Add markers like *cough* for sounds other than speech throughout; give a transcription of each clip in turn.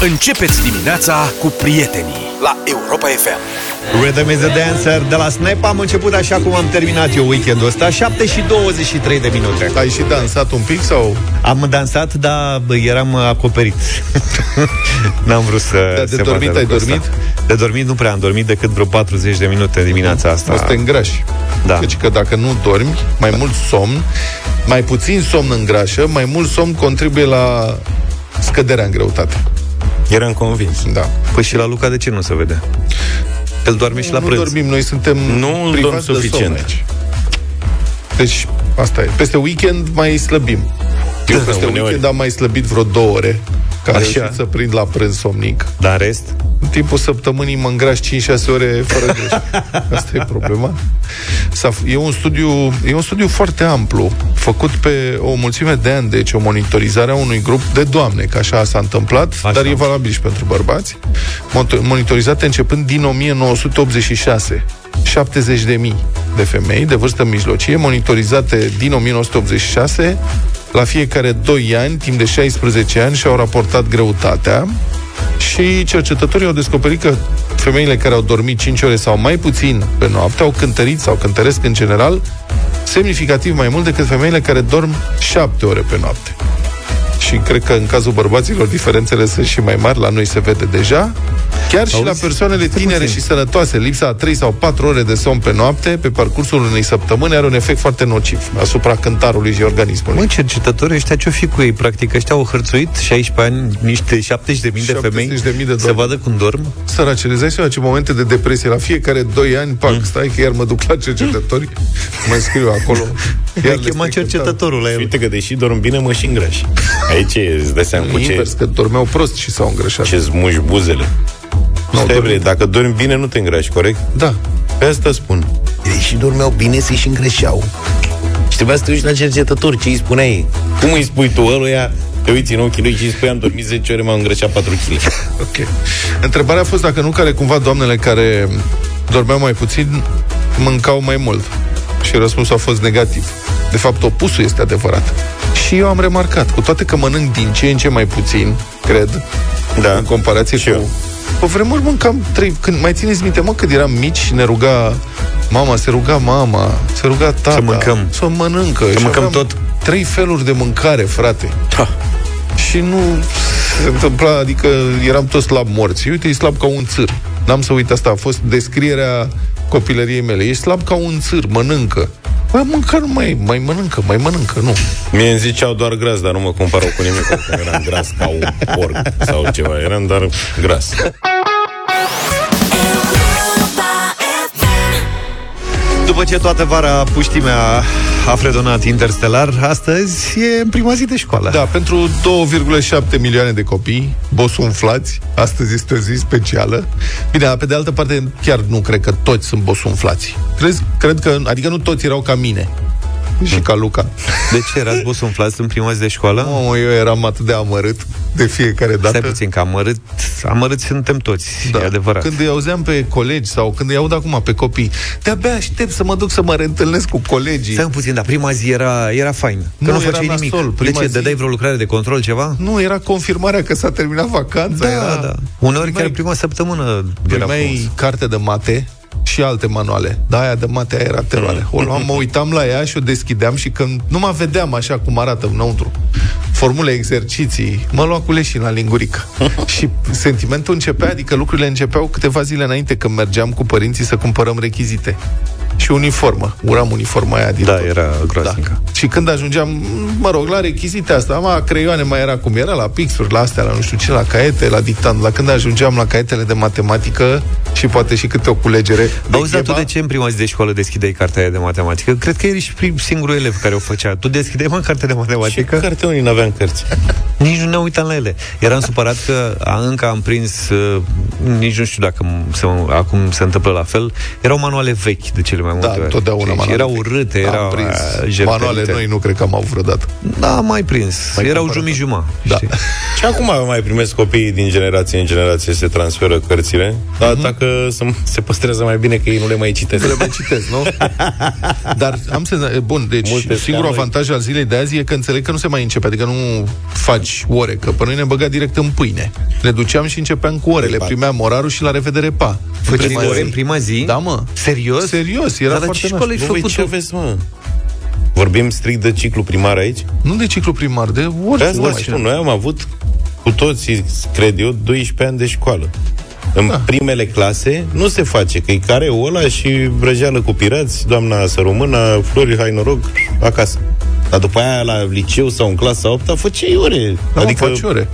Începeți dimineața cu prietenii la Europa FM. Rhythm is a Dancer de la Snap Am început așa cum am terminat eu weekendul ăsta 7 și 23 de minute Ai și dansat un pic sau? Am dansat, dar bă, eram acoperit *laughs* N-am vrut să Da, de se dormit vadă ai lucrul dormit? ăsta. De dormit nu prea am dormit decât vreo 40 de minute dimineața asta O să te îngrași. Da. Deci că dacă nu dormi, mai mult somn, mai puțin somn îngrașă, mai mult somn contribuie la scăderea în greutate. Eram convins. Da. Păi și la Luca de ce nu se vede? El doarme și la nu prânz dormim, noi suntem Nu îl dorm privați de suficient. somn aici. Deci, asta e. Peste weekend mai slăbim. Eu peste uneori. weekend am mai slăbit vreo două ore care Așa. Așa. să prind la prânz somnic. Dar în rest? În timpul săptămânii mă îngraș 5-6 ore fără greș. *laughs* Asta e problema. S-a, f- e, un studiu, e un studiu foarte amplu, făcut pe o mulțime de ani, deci o monitorizare a unui grup de doamne, că așa s-a întâmplat, Așa. așa. dar e valabil și pentru bărbați, Mont- monitorizate începând din 1986. 70 de mii de femei de vârstă mijlocie, monitorizate din 1986, la fiecare 2 ani, timp de 16 ani, și-au raportat greutatea și cercetătorii au descoperit că femeile care au dormit 5 ore sau mai puțin pe noapte au cântărit sau cântăresc în general semnificativ mai mult decât femeile care dorm 7 ore pe noapte. Și cred că în cazul bărbaților diferențele sunt și mai mari, la noi se vede deja. Chiar și Auzi? la persoanele Stai tinere puțin. și sănătoase, lipsa a 3 sau 4 ore de somn pe noapte, pe parcursul unei săptămâni, are un efect foarte nociv asupra cântarului și organismului. Măi, cercetătorii ăștia ce-o fi cu ei? Practic, ăștia au hărțuit 16 ani niște 70 de mii de femei 70.000 de să doamne. vadă cum dorm? Săracele, îți dai seama ce momente de depresie la fiecare 2 ani, pac, stai că iar mă duc la cercetători, *laughs* mă scriu acolo. Iar le chema spui că cercetătorul la Și el. uite că deși dorm bine, mă și îngrași. *laughs* Aici e, îți dai seama da, cu ce, Invers, că dormeau prost și s-au îngrășat. ce zmuși buzele. Nu, Stai, dorm- bre, dacă dormi bine, nu te îngrași, corect? Da. Pe asta spun. Deși dormeau bine, se și îngreșeau. Și trebuia să te uiți la cercetători, ce îi spuneai? Cum îi spui tu ăluia? Te uiți în ochii lui și îi spui, am dormit 10 ore, m-am îngreșat 4 kg. Ok. Întrebarea a fost dacă nu care cumva doamnele care dormeau mai puțin mâncau mai mult. Și răspunsul a fost negativ. De fapt, opusul este adevărat. Și eu am remarcat, cu toate că mănânc din ce în ce mai puțin, cred, Da. în comparație Și cu... eu. Pe vremuri mâncam trei... Când, mai țineți minte, mă, când eram mici și ne ruga mama, se ruga mama, se ruga tata. Să mâncăm. Să mănâncă. Să Și mâncăm aveam tot. Trei feluri de mâncare, frate. Ha. Și nu se întâmpla, adică eram toți slab morți. Uite, e slab ca un țâr. N-am să uit asta, a fost descrierea copilăriei mele. Ești slab ca un țâr, mănâncă. Bă, mânca nu mai, mai mănâncă, mai mănâncă, nu. Mie îmi ziceau doar gras, dar nu mă comparau cu nimic, că eram gras ca un porc sau ceva. Eram doar gras. După ce toată vara puștimea a fredonat interstelar, astăzi e în prima zi de școală. Da, pentru 2,7 milioane de copii, bosunflați, astăzi este o zi specială. Bine, dar pe de altă parte, chiar nu cred că toți sunt bosunflați. Cred, cred că, adică nu toți erau ca mine și ca Luca. De ce erați bosunflați în prima zi de școală? Mamă, eu eram atât de amărât de fiecare dată. Stai puțin, că amărât, amărât suntem toți, da. e adevărat. Când îi auzeam pe colegi sau când îi aud acum pe copii, de-abia aștept să mă duc să mă reîntâlnesc cu colegii. Stai un puțin, dar prima zi era, era fain. Că Nu, nu, era făceai nimic. nasol. De Prima ce? zi- Dădeai vreo lucrare de control, ceva? Nu, era confirmarea că s-a terminat vacanța. Da, era... da. Uneori Primeai- chiar prima săptămână era frumos. Primeai carte de mate și alte manuale. Da, aia de mate aia era teroare. O luam, mă uitam la ea și o deschideam și când nu mă vedeam așa cum arată înăuntru, formule, exerciții, mă lua cu leșin la lingurică. *laughs* și sentimentul începea, adică lucrurile începeau câteva zile înainte când mergeam cu părinții să cumpărăm rechizite. Și uniformă. Uram uniforma aia din Da, tot. era groaznică. Și când ajungeam, mă rog, la rechizite asta, ma, creioane mai era cum era, la pixuri, la astea, la nu știu ce, la caiete, la dictant. La când ajungeam la caietele de matematică și poate și câte o culegere de Auzi, dar tu gheba, de ce în prima zi de școală deschideai cartea aia de matematică? Cred că ești prim- singurul elev care o făcea. Tu deschideai mă cartea de Ce matematică? carte unii n-aveam cărți? *laughs* Nici nu ne uitam la ele. Eram supărat că a, încă am prins, uh, nici nu știu dacă m- se, acum se întâmplă la fel, erau manuale vechi de cele mai multe Da, ori. întotdeauna Și manuale erau vechi. urâte, Am erau prins. uh, jertfelite. Manuale noi nu cred că am avut vreodată. Da, mai prins. Mai erau cumpărat. jumii-juma. Da. știi? Și acum mai primesc copiii din generație în generație, se transferă cărțile, dar Mhm. dacă că se păstrează mai bine că ei nu le mai citesc. Că le mai citesc, nu? *laughs* Dar am senzația... Bun, deci Multe singurul scamuri. avantaj al zilei de azi e că înțeleg că nu se mai începe, adică nu faci ore, că pe noi ne băga direct în pâine. Ne duceam și începeam cu orele, primeam orarul și la revedere, pa. Făceți Prima ore zi. în prima zi? Da, mă. Serios? Serios, era Dar la foarte ce școală ai nașpa. Nu, voi făcut ce aveți, mă? Vorbim strict de ciclu primar aici? Nu de ciclu primar, de ori. Pe asta vă spun, noi am avut cu toții, cred eu, 12 ani de școală. În Da. primele clase nu se face, că e care ola și vrăjeală cu pirați, doamna să română, flori, hai noroc, acasă. Dar după aia la liceu sau în clasa 8 făceai ore. Da, adică mă, faci ore.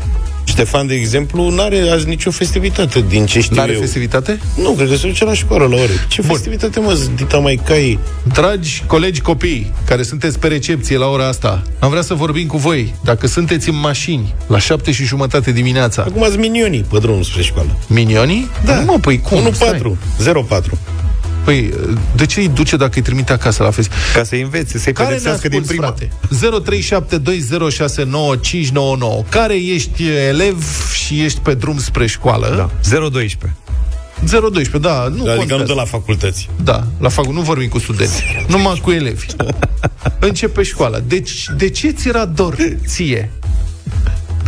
Ștefan, de exemplu, n-are azi nicio festivitate din ce știu N-are eu. festivitate? Nu, cred că se duce la școală la ore. Ce Bun. festivitate, mă, dita mai cai? Dragi colegi copii, care sunteți pe recepție la ora asta, am vrea să vorbim cu voi. Dacă sunteți în mașini, la șapte și jumătate dimineața, Acum ați minionii pe drumul spre școală. minionii? Da. Nu, mă, păi cum? Stai. 1-4, 0-4. Păi, de ce îi duce dacă îi trimite acasă la fest? Ca să învețe, să-i Care ne pedepsească din asculti, prima. frate? 0372069599 Care ești elev și ești pe drum spre școală? Da. 012. 012, da, nu Adică nu contează. de la facultăți. Da, la fac, nu vorbim cu studenți, numai cu elevi. Începe școala. Deci, de ce ți era dor ție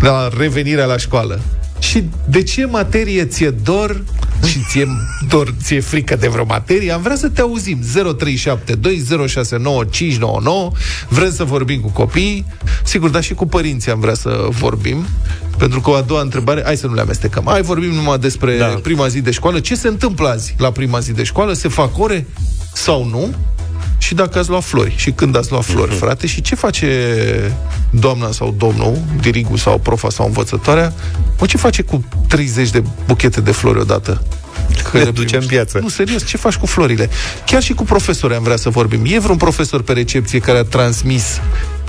la revenirea la școală? Și de ce materie ți-e dor și ție dor, ție frică de vreo materie? Am vrea să te auzim. 0372069599. Vrem să vorbim cu copiii. Sigur, dar și cu părinții am vrea să vorbim. Pentru că o a doua întrebare, hai să nu le amestecăm. Hai vorbim numai despre da. Da. prima zi de școală. Ce se întâmplă azi la prima zi de școală? Se fac ore sau nu? Și dacă ați luat flori și când ați luat flori, frate, și ce face doamna sau domnul, dirigul sau profa sau învățătoarea, mă, ce face cu 30 de buchete de flori odată? Că Le le duce în primești. piață. Nu, serios, ce faci cu florile? Chiar și cu profesori am vrea să vorbim. E vreun profesor pe recepție care a transmis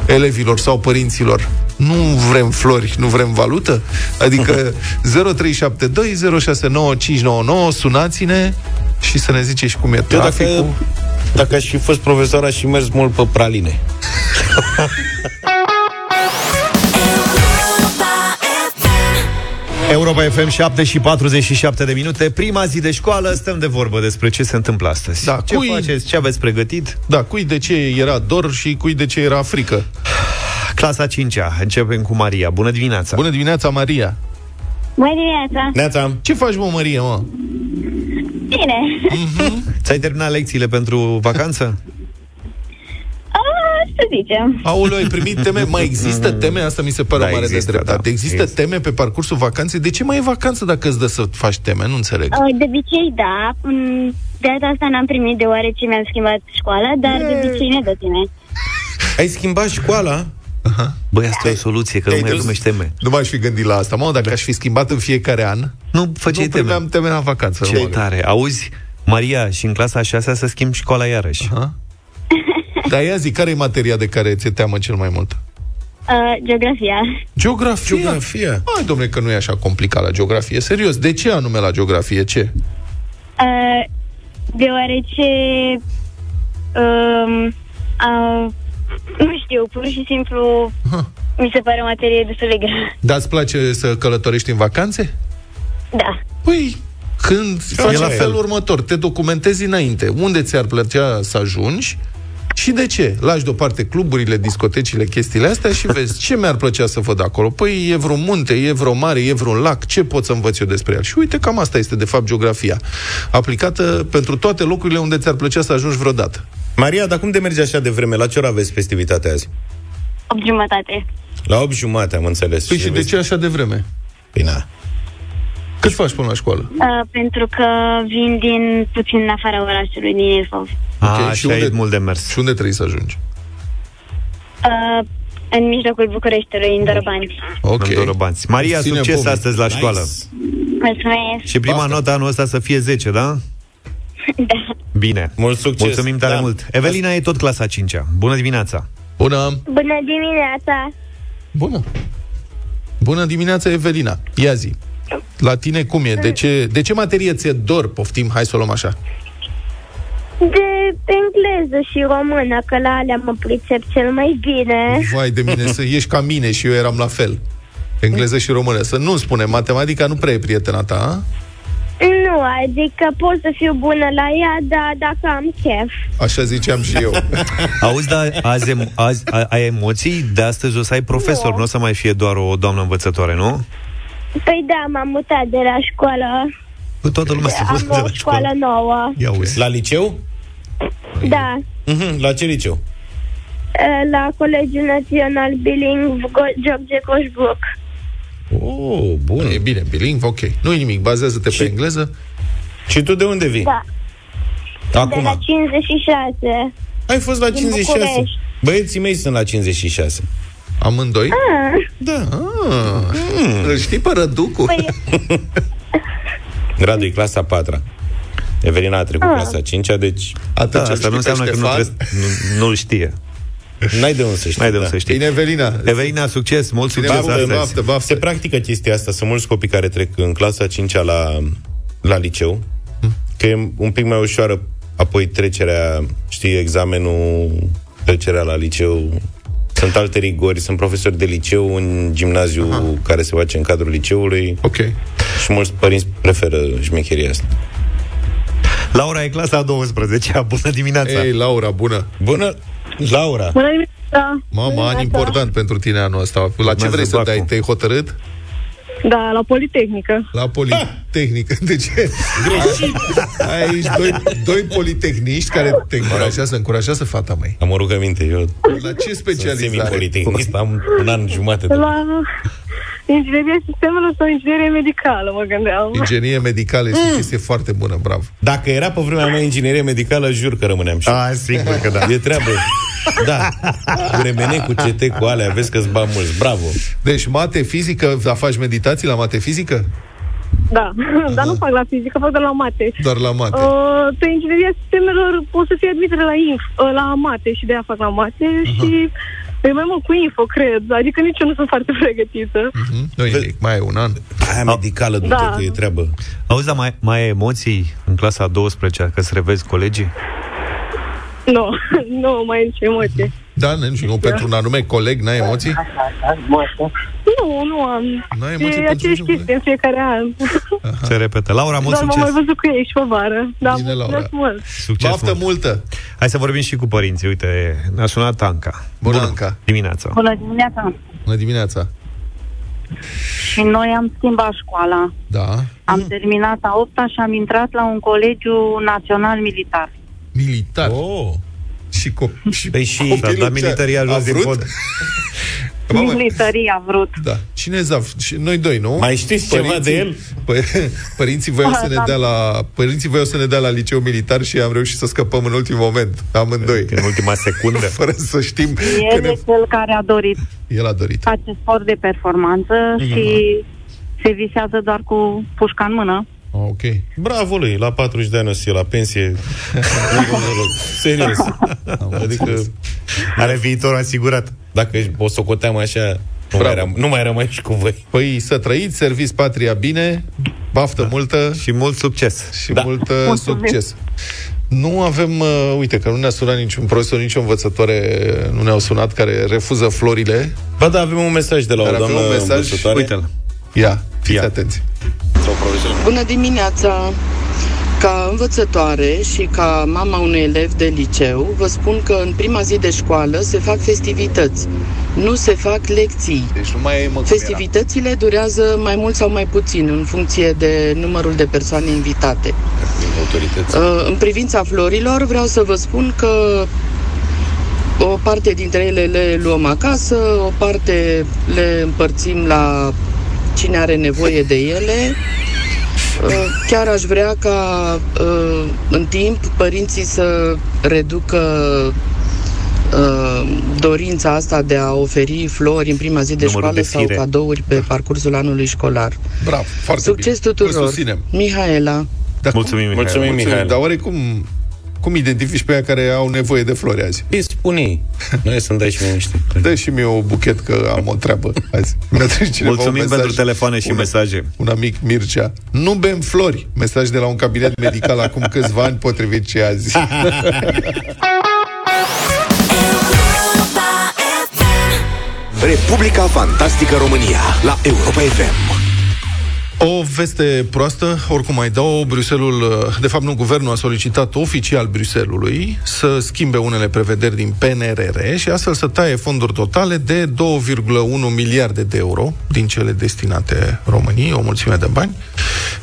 elevilor sau părinților nu vrem flori, nu vrem valută? Adică *laughs* 0372069599 sunați-ne și să ne ziceți cum e Eu traficul. dacă, dacă aș fi fost profesor, aș fi mers mult pe praline. Europa FM 7 și 47 de minute Prima zi de școală, stăm de vorbă despre ce se întâmplă astăzi Da, Ce cui- faceți, ce aveți pregătit? Da, cui de ce era dor și cui de ce era frică. Clasa 5-a, începem cu Maria Bună dimineața Bună dimineața, Maria! Bună dimineața! Neața, Ce faci, mă, Maria, mă? Bine! Ți-ai terminat lecțiile pentru vacanță? A, să zicem. Aoleu, ai primit teme? Mai există teme? Asta mi se pare Da, o mare există, de dreptate. da. Există Există. teme pe parcursul vacanței? De ce mai e vacanță dacă îți dă să faci teme? Nu înțeleg. A, De obicei, da. Mm, De data asta n-am primit deoarece mi-am schimbat școala, dar de obicei ne dă tine. ai schimbat școala? Băi, asta e o soluție, că nu Te-ai mai dus? primești teme Nu m-aș fi gândit la asta. Mă, dacă aș fi schimbat în fiecare an, Nu făceai nu teme primeam teme la vacanță. nu Ce mă tare, auzi? Maria, și în clasa a 6 să schimbi școala iarăși gândesc. *laughs* Dar ia zi, care e materia de care ți-e teamă cel mai mult? A, Geografia. Geografia. Geografia. Hai, domnule, că nu e așa complicat la geografie. Serios, de ce anume la geografie? Ce? A, Deoarece... Um, a, nu știu, pur și simplu mi se pare o materie destul de grea. Dar îți place să călătorești în vacanțe? Da. Păi, când faci e la la felul fel. următor, te documentezi înainte. Unde ți-ar plăcea să ajungi și de ce? Lași deoparte cluburile, discotecile, chestiile astea și vezi ce mi-ar plăcea să văd acolo. Păi e vreun munte, e vreo mare, e vreun lac, ce pot să învăț eu despre el? Și uite, cam asta este de fapt geografia. Aplicată pentru toate locurile unde ți-ar plăcea să ajungi vreodată. Maria, dar cum de merge așa de vreme? La ce oră aveți festivitatea azi? 8 jumătate. La 8 jumate, am înțeles. Păi și de vezi- ce așa de vreme? Păi na. Cât faci până la școală? A, pentru că vin din puțin în afara orașului, din Ilfov. A, Ok, și și unde- ai mult de mers Și unde trebuie să ajungi? A, în mijlocul Bucureștiului, în Ok. Dorobanți. În Dorobanți. Maria, Ține succes pumnul. astăzi la școală Mulțumesc! Și prima Basta. notă anul ăsta să fie 10, da? Da. *laughs* Bine Mult succes. Mulțumim tare Da. mult Evelina e tot clasa 5-a Bună dimineața Bună! Bună dimineața! Bună! Bună dimineața, Evelina. Ia zi. La tine cum e? De ce, de ce materie ți-e dor? Poftim, hai să o luăm așa. De engleză și română, că la alea mă pricep cel mai bine. Vai de mine, să ieși ca mine și eu eram la fel. Engleză și română. Să nu spune, matematica nu prea e prietena ta, a? Nu, adică pot să fiu bună la ea, dar dacă am chef. Așa ziceam și eu. *laughs* Auzi, dar azi, em- azi a- ai emoții? De astăzi o să ai profesor, nu, Nu. o să mai fie doar o doamnă învățătoare, nu? Păi da, m-am mutat de la școală. Păi Toată lumea se Am mută de o la școală școală. nouă. Ia uzi. La liceu? Da, Mhm, La ce liceu? eh, la Colegiul Național Bilingv Go- George Coșbuc. Oh, bun. E bine, bilingv, ok. Nu-i nimic, bazează-te pe engleză. Și tu de unde vii? Da, de la Acum. 56. Ai fost la din 56. București. Băieții mei sunt la 56. Amândoi? Ah, Da. Ah, îl știi pe Răducu? păi, *laughs* Radu e clasa 4 Evelina a trecut Ah. clasa 5 deci Atunci Da, îl asta știi nu pe înseamnă că nu, Ștefan? trebuie, nu, nu-l știe. N-ai de unde să știi. N-ai de da. unde să știi. Bine, Evelina. Evelina, succes, mult succes Baftă, astăzi. baftă, baftă. Se practică chestia asta. Sunt mulți copii care trec în clasa 5 la, la liceu, că e un pic mai ușoară apoi trecerea, știi, examenul, trecerea la liceu. Sunt alte rigori, sunt profesori de liceu, un gimnaziu Aha. care se face în cadrul liceului Ok. și mulți părinți preferă șmecheria asta. Laura e clasa a 12 Bună dimineața! Ei, Laura, bună. Bună, Laura! bună dimineața! Mama, an important pentru tine anul ăsta. La ce Urmează vrei să bacul. dai? Te-ai hotărât? Da, la Politehnică. La Politehnică. De ce? Greșit. Ai aici doi, doi politehniști care te încurajează, încurajează fata măi. Am o rugăminte, eu La ce sunt specializare? semi-politechnist, am un an jumate de... La inginerie sistemelor sau inginerie medicală, mă gândeam. Ingenie medicală este o chestie foarte bună, bravo. Dacă era pe vremea mea inginerie medicală, jur că rămâneam și A, sigur că da. E treabă. Da. Cu remene, cu CT, cu alea, vezi că-ți bani mulți. Bravo. Deci, mate, fizică, da, faci meditații la mate fizică? Da, dar nu fac la fizică, fac doar la mate. Doar la mate. Uh, pe ingineria sistemelor pot să fie admitere la, inf, uh, la mate și de aia fac la mate și e mai mult cu info, cred. Adică nici eu nu sunt foarte *laughs* pregătită. Mhm. Nu-i nimic, mai e un an. Aia medicală, du-te Da. că e treabă. Auzi, dar mai, mai ai emoții în clasa a 12 că să revezi colegii? Nu, *laughs* nu mai e nicio emoție. Da, nu, nu pentru un anume coleg, n-ai emoții? Nu, nu am. N-ai emoții E pentru aceeași niciun chestie în fiecare an. Se repetă. Laura, mult Doar m-am mai succes! văzut cu ei și pe vară. Da, Bine, Laura. mulțumesc mult. Succes Baftă mult. multă! Hai să vorbim și cu părinții. Uite, ne-a sunat Anca. Bună, Anca. dimineața. Bună dimineața! Bună dimineața! Și noi am schimbat școala. Da, Am terminat a 8 și am intrat la un colegiu național militar. militar. Oh. Și, co- și Păi și- copilul S-a dat ce- militaria jos din vrut? pod. *laughs* Mamă, Militarii a vrut. Da. Cine Zav? Și noi doi, nu? Mai știți ceva de el? Pă- *laughs* părinții voiau să ne Da. dea la părinții voiau să ne dea la liceu militar și am reușit să scăpăm în ultimul moment, amândoi. În ultima secundă. *laughs* Fără să știm că El ne... e cel care a dorit El a dorit. face sport de performanță și se visează doar cu pușca în mână. Ah, ok. Bravo lui, la 40 de ani o să fie la pensie. *laughs* Serios. Adică, Are viitor asigurat. dacă o socoteam așa, nu mai, Bravo. eram, nu mai rămâi și cu voi. Păi să trăiți, serviți patria bine, baftă da. multă Și mult succes. și Da. mult uh, Mulțumim. succes. Nu avem, uh, uite, că nu ne-a sunat niciun profesor, nicio învățătoare, nu ne-au sunat, care refuză florile. Ba da, avem un mesaj de la Dar o avem doamnă un mesaj, învățătoare. Uite-l. Ia, fiți Ia. atenți. Sau profesor. Bună dimineața! Ca învățătoare și ca mama unui elev de liceu, vă spun că în prima zi de școală se fac festivități, nu se fac lecții. Deci nu mai e mă Festivitățile durează mai mult sau mai puțin în funcție de numărul de persoane invitate. Autorități. Uh, În privința florilor, vreau să vă spun că o parte dintre ele le luăm acasă, o parte le împărțim la cine are nevoie de ele. Uh, Chiar aș vrea ca uh, în timp părinții să reducă uh, dorința asta de a oferi flori în prima zi de Numărul școală de sau fire. cadouri pe parcursul anului școlar. Bravo, foarte Succes bine. Îl tuturor! susținem. Mihaela Dar cum- Mulțumim, Mihail. Mulțumim, Mulțumim, Mihail. dar oare cum, cum identifici pe aia care au nevoie de flori azi? Îi spune Noi să-mi dai și mie niște. Dă și mie o buchet că am o treabă azi. Mi-a trimis cineva un Mulțumim mesaj, pentru telefoane și un, mesaje. Un amic Mircea. Nu bem flori. Mesaj de la un cabinet medical acum câțiva ani potrivit ce azi. Republica Fantastică România la Europa FM. O veste proastă, oricum mai dau, Bruselul, de fapt nu, guvernul a solicitat oficial Bruselului să schimbe unele prevederi din PNRR și astfel să taie fonduri totale de 2,1 miliarde de euro din cele destinate României, o mulțime de bani.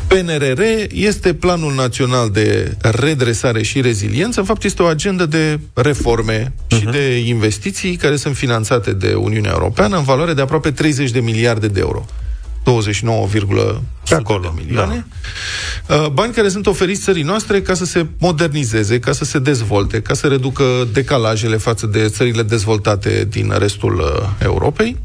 PNRR este Planul Național de Redresare și Reziliență, în fapt este o agendă de reforme uh-huh. și de investiții care sunt finanțate de Uniunea Europeană în valoare de aproape 30 de miliarde de euro. 29, acolo, de milioane. Da. Bani care sunt oferiți țării noastre ca să se modernizeze, ca să se dezvolte, ca să reducă decalajele față de țările dezvoltate din restul uh, Europei.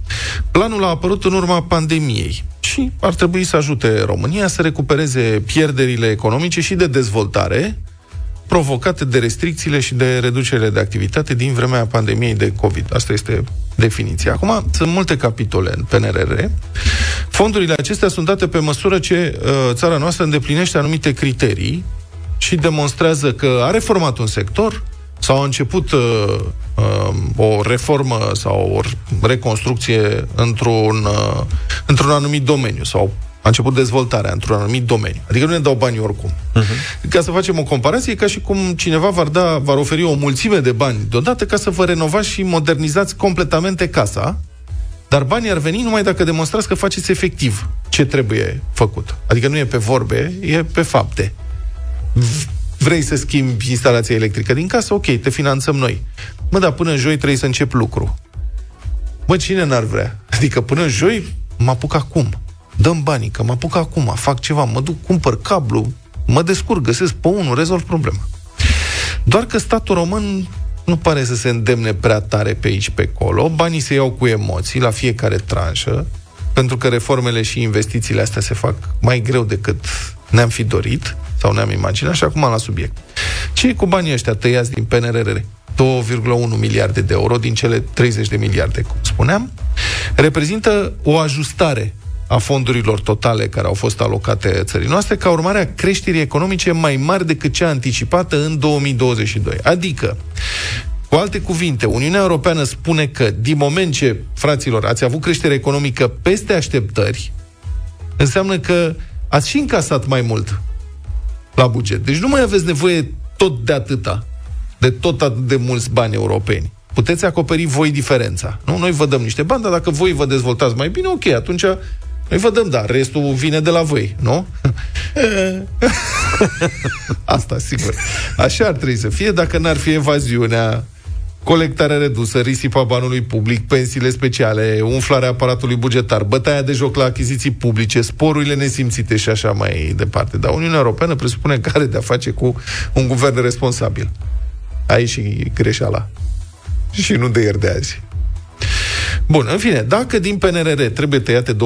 Planul a apărut în urma pandemiei și ar trebui să ajute România să recupereze pierderile economice și de dezvoltare provocate de restricțiile și de reducerile de activitate din vremea pandemiei de COVID. Asta este definiția. Acum, sunt multe capitole în PNRR. Fondurile acestea sunt date pe măsură ce uh, țara noastră îndeplinește anumite criterii și demonstrează că a reformat un sector sau a început uh, uh, o reformă sau o reconstrucție într-un, uh, într-un anumit domeniu sau a început dezvoltarea într-un anumit domeniu. Adică nu ne dau bani oricum. Uh-huh. Ca să facem o comparație, e ca și cum cineva v-ar, da, v-ar oferi o mulțime de bani deodată ca să vă renovați și modernizați completamente casa, dar banii ar veni numai dacă demonstrați că faceți efectiv ce trebuie făcut. Adică nu e pe vorbe, e pe fapte. Vrei să schimbi instalația electrică din casă? Ok, te finanțăm noi. Mă, dar până joi trebuie să încep lucru. Mă, cine n-ar vrea? Adică până joi mă apuc acum dăm banii, că mă apuc acum, fac ceva, mă duc, cumpăr cablu, mă descurc, găsesc pe unul, rezolv problema. Doar că statul român nu pare să se îndemne prea tare pe aici, pe acolo. Banii se iau cu emoții la fiecare tranșă, pentru că reformele și investițiile astea se fac mai greu decât ne-am fi dorit sau ne-am imaginat și acum la subiect. Ce e cu banii ăștia tăiați din PNRR? 2,1 miliarde de euro din cele 30 de miliarde, cum spuneam, reprezintă o ajustare a fondurilor totale care au fost alocate țării noastre, ca urmare a creșterii economice mai mari decât cea anticipată în 2022. Adică, cu alte cuvinte, Uniunea Europeană spune că din moment ce, fraților, ați avut creștere economică peste așteptări, înseamnă că ați și încasat mai mult la buget. Deci nu mai aveți nevoie tot de atâta, de tot atât de mulți bani europeni. Puteți acoperi voi diferența. Nu? Noi vă dăm niște bani, dar dacă voi vă dezvoltați mai bine, ok, atunci noi vă dăm, da, restul vine de la voi, nu? *laughs* Asta, sigur. Așa ar trebui să fie dacă n-ar fi evaziunea, colectarea redusă, risipa banului public, pensiile speciale, umflarea aparatului bugetar, bătaia de joc la achiziții publice, sporurile nesimțite și așa mai departe. Dar Uniunea Europeană presupune că are de-a face cu un guvern responsabil. Aici și greșeala. Și nu de ieri de azi. Bun, în fine, dacă din PNRR trebuie tăiate 2,1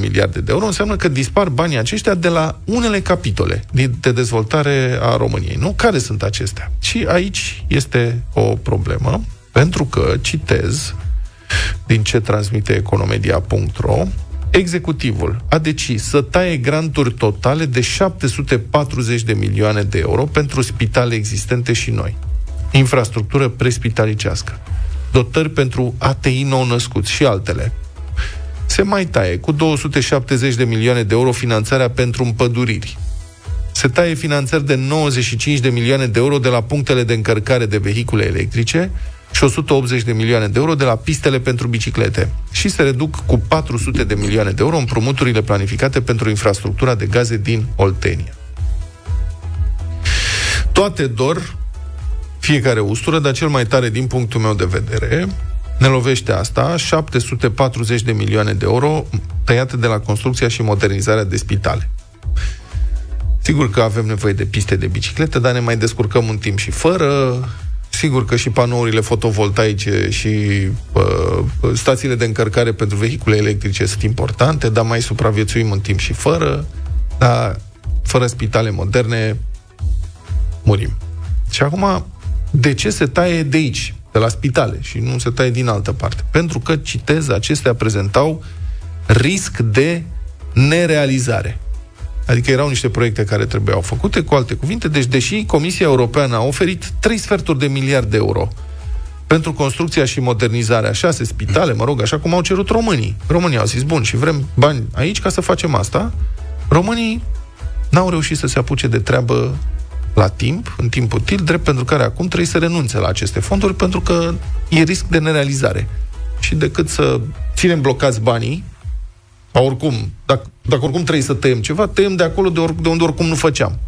miliarde de euro, înseamnă că dispar banii aceștia de la unele capitole de dezvoltare a României. Nu? Care sunt acestea? Și aici este o problemă, pentru că, citez din ce transmite economedia.ro, Executivul a decis să taie granturi totale de 740 de milioane de euro pentru spitale existente și noi. Infrastructură prespitalicească dotări pentru ATI nou-născuți și altele. Se mai taie cu 270 de milioane de euro finanțarea pentru împăduriri. Se taie finanțări de 95 de milioane de euro de la punctele de încărcare de vehicule electrice și 180 de milioane de euro de la pistele pentru biciclete. Și se reduc cu 400 de milioane de euro împrumuturile planificate pentru infrastructura de gaze din Oltenia. Toate dor fiecare ustură, dar cel mai tare din punctul meu de vedere ne lovește asta, 740 de milioane de euro tăiate de la construcția și modernizarea de spitale. Sigur că avem nevoie de piste de biciclete, dar ne mai descurcăm un timp și fără. Sigur că și panourile fotovoltaice și uh, stațiile de încărcare pentru vehicule electrice sunt importante, dar mai supraviețuim un timp și fără. Dar fără spitale moderne murim. Și acum de ce se taie de aici, de la spitale, și nu se taie din altă parte? Pentru că, citez, acestea prezentau risc de nerealizare. Adică erau niște proiecte care trebuiau făcute, cu alte cuvinte, deci deși Comisia Europeană a oferit 3 sferturi de miliard de euro pentru construcția și modernizarea șase spitale, mă rog, așa cum au cerut românii. Românii au zis, bun, și vrem bani aici ca să facem asta, Românii n-au reușit să se apuce de treabă la timp, în timp util, drept pentru care acum trebuie să renunțe la aceste fonduri, pentru că e risc de nerealizare. Și decât să ținem blocați banii, oricum, dacă, dacă oricum trebuie să tăiem ceva, tăiem de acolo de, or, de unde oricum nu făceam.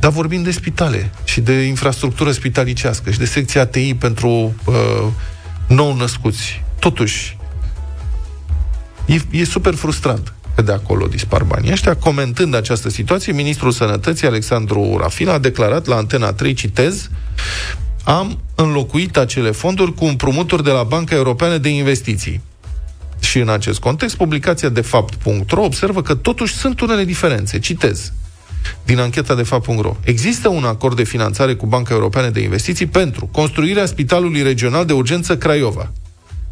Dar vorbim de spitale și de infrastructură spitalicească și de secția ATI pentru uh, nou născuți. Totuși, e, e super frustrant că de acolo dispar banii ăștia. Comentând această situație, ministrul sănătății, Alexandru Rafila, a declarat la Antena 3, citez, am înlocuit acele fonduri cu împrumuturi de la Banca Europeană de Investiții. Și în acest context, publicația de fapt.ro observă că totuși sunt unele diferențe. Citez din ancheta de fapt.ro. Există un acord de finanțare cu Banca Europeană de Investiții pentru construirea Spitalului Regional de Urgență Craiova,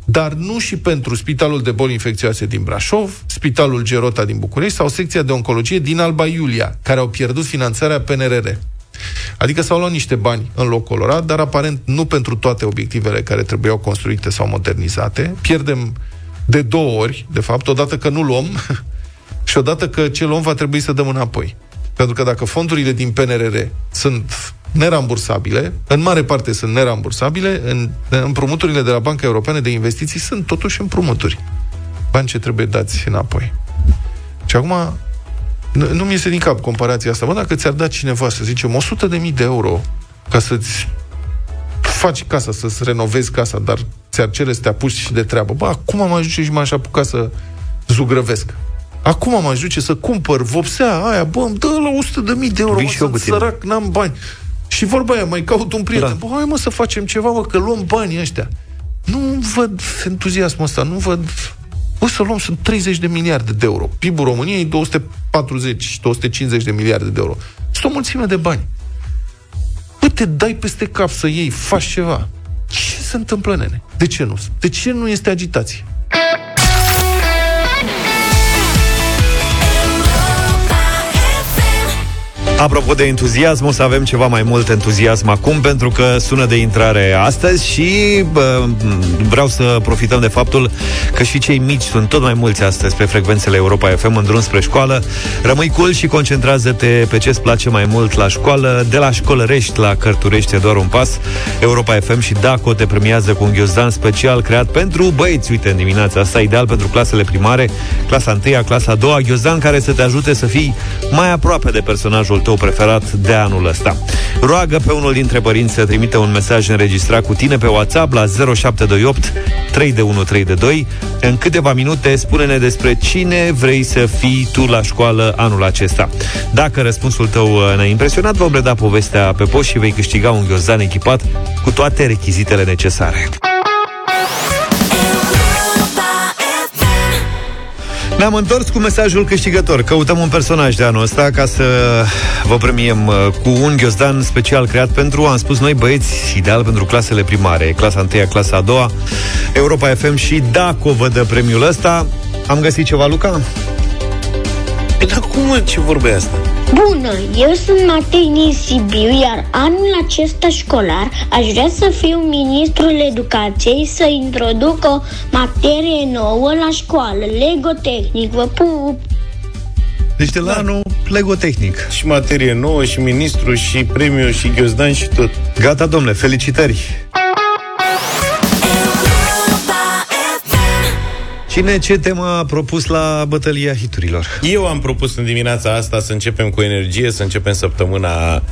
dar nu și pentru Spitalul de Boli Infecțioase din Brașov, Spitalul Gerota din București sau secția de oncologie din Alba Iulia, care au pierdut finanțarea PNRR. Adică s-au luat niște bani în loc colorat, dar aparent nu pentru toate obiectivele care trebuiau construite sau modernizate. Pierdem de două ori, de fapt, odată că nu luăm *laughs* și odată că ce luăm va trebui să dăm înapoi. Pentru că dacă fondurile din PNRR sunt nerambursabile, în mare parte sunt nerambursabile, în, împrumuturile de la Banca Europeană de Investiții sunt totuși împrumuturi. Bani ce trebuie dați înapoi. Și acum, nu, nu mi iese din cap comparația asta. Mă, dacă ți-ar da cineva, să zicem, 100 de mii de euro ca să-ți faci casa, să-ți renovezi casa, dar ți-ar cere să te apuci și de treabă. Bă, acum am ajuns și m-aș apuca să zugrăvesc. Acum am ajunge să cumpăr vopsea aia, bă, îmi dă la 100 de mii de euro, mă, sunt sărac, n-am bani. Și vorba aia, mai caut un prieten. Da. Bă, hai mă să facem ceva, mă, că luăm banii ăștia. Nu văd entuziasmul ăsta, nu văd... O să luăm, sunt 30 de miliarde de euro. PIB-ul României 240 250 de miliarde de euro. Sunt o mulțime de bani. Bă, te dai peste cap să iei, faci ceva. Ce se întâmplă, nene? De ce nu? De ce nu este agitație? Apropo de entuziasm, o să avem ceva mai mult entuziasm acum, pentru că sună de intrare astăzi și bă, vreau să profităm de faptul că și cei mici sunt tot mai mulți astăzi pe frecvențele Europa FM în drum spre școală. Rămâi cool și concentrează-te pe ce-ți place mai mult la școală. De la școlărești la cărturești e doar un pas. Europa FM și DACO te premiază cu un ghiozdan special creat pentru băieți. Uite, în dimineața asta, ideal pentru clasele primare, clasa 1 clasa 2 ghiozdan care să te ajute să fii mai aproape de personajul tău preferat de anul ăsta. Roagă pe unul dintre părinți să trimite un mesaj înregistrat cu tine pe WhatsApp la 0728 3 În câteva minute spune-ne despre cine vrei să fii tu la școală anul acesta. Dacă răspunsul tău uh, ne-a impresionat, vom reda povestea pe post și vei câștiga un ghiozdan echipat cu toate rechizitele necesare. Ne-am întors cu mesajul câștigător. Căutăm un personaj de anul ăsta ca să vă premiem uh, cu un ghiozdan special creat pentru, am spus noi, băieți, ideal pentru clasele primare, clasa 1 clasa a doua, Europa FM și dacă vă dă premiul ăsta. Am găsit ceva, Luca? Păi, dar cum, ce vorbe asta? Bună, eu sunt Matei din Sibiu, iar anul acesta școlar aș vrea să fiu ministrul educației să introduc o materie nouă la școală, Lego Tehnic. Vă pup! Deci de la da. anul Lego Tehnic. Și materie nouă, și ministru, și premiu, și ghiozdan, și tot. Gata, domnule, felicitări! Cine ce temă a propus la bătălia hiturilor? Eu am propus în dimineața asta să începem cu energie, să începem săptămâna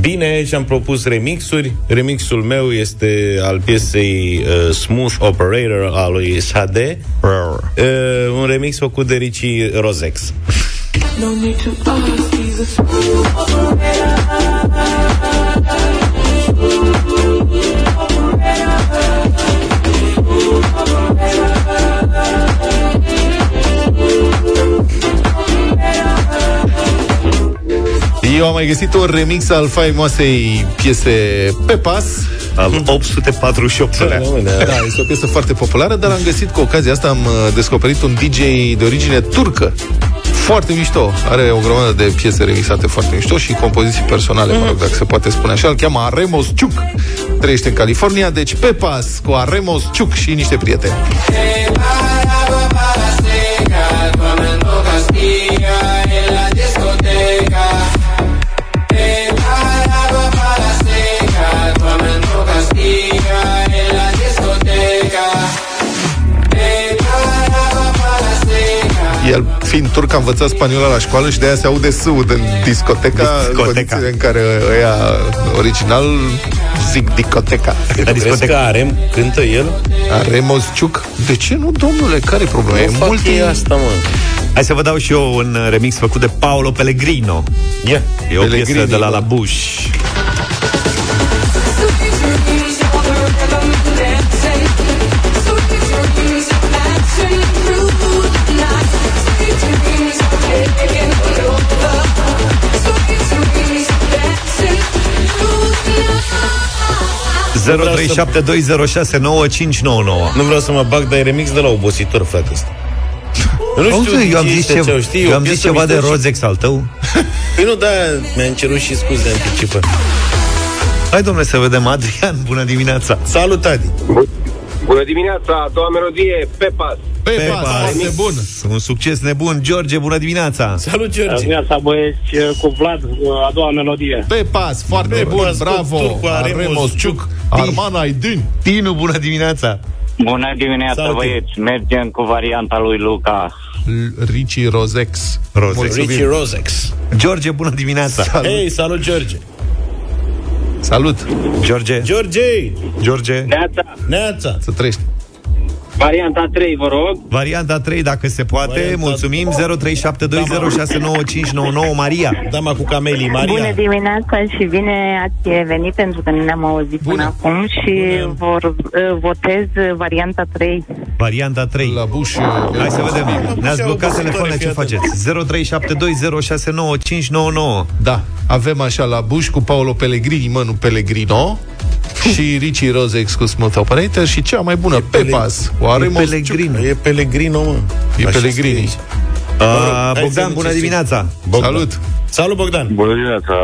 bine și am propus remixuri. Remixul meu este al piesei uh, Smooth Operator al lui Sade. Uh, un remix făcut de Ricci Rosex. No need to ask, he's a smooth Eu am mai găsit un remix al faimoasei piese Pe Pas al 848-lea. Da, este o piesă foarte populară, dar am găsit cu ocazia asta am uh, descoperit un DJ de origine turcă foarte mișto. Are o grămadă de piese remixate foarte mișto și compoziții personale, mă rog, dacă se poate spune așa. Îl cheamă Aremos Ciuc. Trăiește în California, deci pe pas cu Aremos Ciuc și niște prieteni. Hey, fiind turc, am învățat spaniola la școală și de aia se aude sâud în discoteca, Discoteca. în condițiile în care ăia original zic discoteca. Dar crezi că Arem cântă el? Aremos Ciuc? De ce nu, domnule? Care e problema? E Nu fac multe... ei asta, mă. Hai să vă dau și eu un remix făcut de Paolo Pellegrino. Ia. E o Pellegrini, piesă de la da. La Bush. 0372069599. Nu vreau să mă bag, dar e remix de la obositor, frate, ăsta. Eu nu știu Auzi, eu am ce zis, este ceva, ce, știi, eu o am zis piesă ceva de mișto și- Rozex al tău. Păi nu, da, mi-am cerut și scuze de anticipă. Hai, domnule, să vedem. Adrian, bună dimineața. Salut, Adi. Bună dimineața, a doua melodie, Pepas. Pe Pe pas, pas. este bun. Un succes nebun. George, bună dimineața. Salut, George. Dimineața, băieți, cu Vlad, a doua melodie. Pe pas, foarte Pe bun, pas, bravo. turcu, Aremos Aremos Ciuc, Arman Aydin. Tinu, bună dimineața. Bună dimineața, Salut. băieți. Mergem cu varianta lui Luca. Ricci Rosex. Rosex. Mulțumim. Richie Rosex. George, bună dimineața. Salut. Hei, salut, George. Salut. George. George. George. Neața, Neața. Să trăiești. Varianta 3, vă rog. Varianta 3, dacă se poate. Varianta- Mulțumim. 0372069599 Maria. Dama cu camelii, Maria. Bună dimineața și bine ați venit pentru că nu ne-am auzit Bună. până acum și Bună. vor, uh, votez uh, varianta 3. Varianta 3. La Bush. Hai să vedem. Ne-ați blocat obositoare, telefoanele, ce fii atent. faceți? 0372069599. Da, avem așa la Bush cu Paolo Pellegrini, mă, nu Pellegrino. Și Ricci Rosex cu Smooth Operator și cea mai bună, Pele- Pepas, cu Aremos Ciuc. Pellegrino. E Pellegrino, mă. E Așa Pellegrini. scrie aici. Uh, hai să Bogdan, vedem bună ce dimineața. Bogdan. Salut. Salut, Bogdan. Bună dimineața!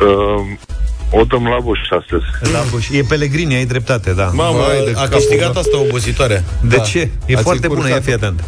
Uh, o dăm la buș astăzi. Da, Buș. E Pellegrini, ai dreptate, da. Mamă, Vai de a capul câștigat meu. asta obositoare. De Da. ce? E Ați foarte bună, încurcat-o. ia fii atent.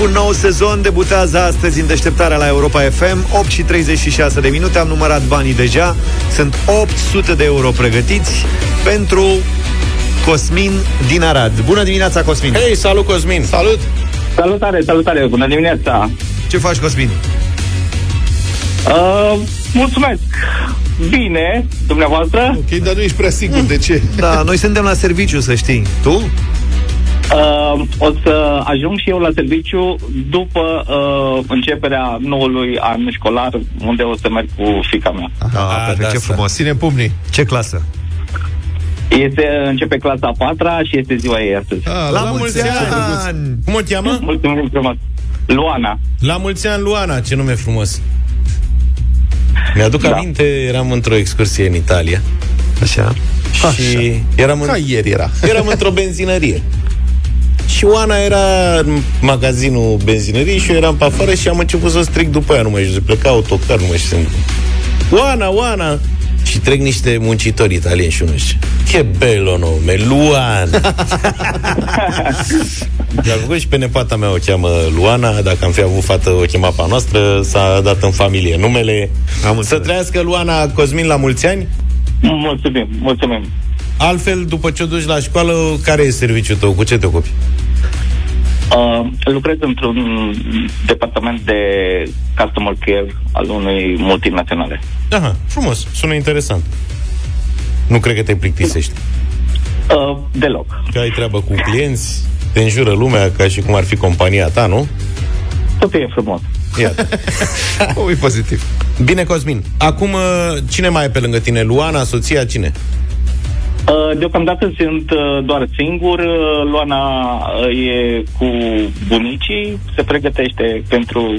Un nou sezon debutează astăzi în deșteptarea la Europa FM, 8 și 36 de minute, am numărat banii deja, sunt 800 de euro pregătiți pentru Cosmin din Arad. Bună dimineața, Cosmin! Hei, salut Cosmin! Salut! Salutare, salutare, bună dimineața! Ce faci, Cosmin? Uh, mulțumesc! Bine, dumneavoastră? Ok, dar nu ești prea sigur de ce. Da, noi suntem la serviciu, să știi. Tu? Uh, o să ajung și eu la serviciu după uh, începerea noului an școlar, unde o să merg cu fica mea. Ah, perfect, da, ce să- frumos. Ține pumnii. Ce clasă? Este, începe clasa a patra și este ziua ei astăzi. Ah, La, mulți ani! Cum o cheamă? Mulțumim frumos! Luana. La mulți ani, Luana, ce nume frumos. Mi-aduc Da. aminte, eram într-o excursie în Italia Așa. și eram, Ca în, ieri era. eram într-o benzinărie. Și Oana era în magazinul benzinăriei și eu eram pe afară și am început să strig după ea, nu mai știu, pleca autocar, nu mai știu. Oana, Oana! Și trec niște muncitori italieni și unul zice, che bello nome, Luana! *laughs* Mi-a făcut și pe nepata mea o cheamă Luana, dacă am fi avut fată o chema pe a noastră, s-a dat în familie numele. Am să înțeles. trăiască Luana Cosmin la mulți ani. Mulțumim, mulțumim. Altfel, după ce o duci la școală, care e serviciul tău? Cu ce te ocupi? Uh, lucrez într-un departament de customer care al unei multinaționale. Aha, frumos, sună interesant. Nu cred că te plictisești. Uh, deloc. Că ai treabă cu clienți, te înjură lumea ca și cum ar fi compania ta, nu? Totul e frumos. Iată. O, e pozitiv. Bine, Cosmin. Acum, uh, cine mai e pe lângă tine? Luana, soția, cine? Uh, deocamdată sunt uh, doar singur. Uh, Luana uh, e cu bunicii, se pregătește pentru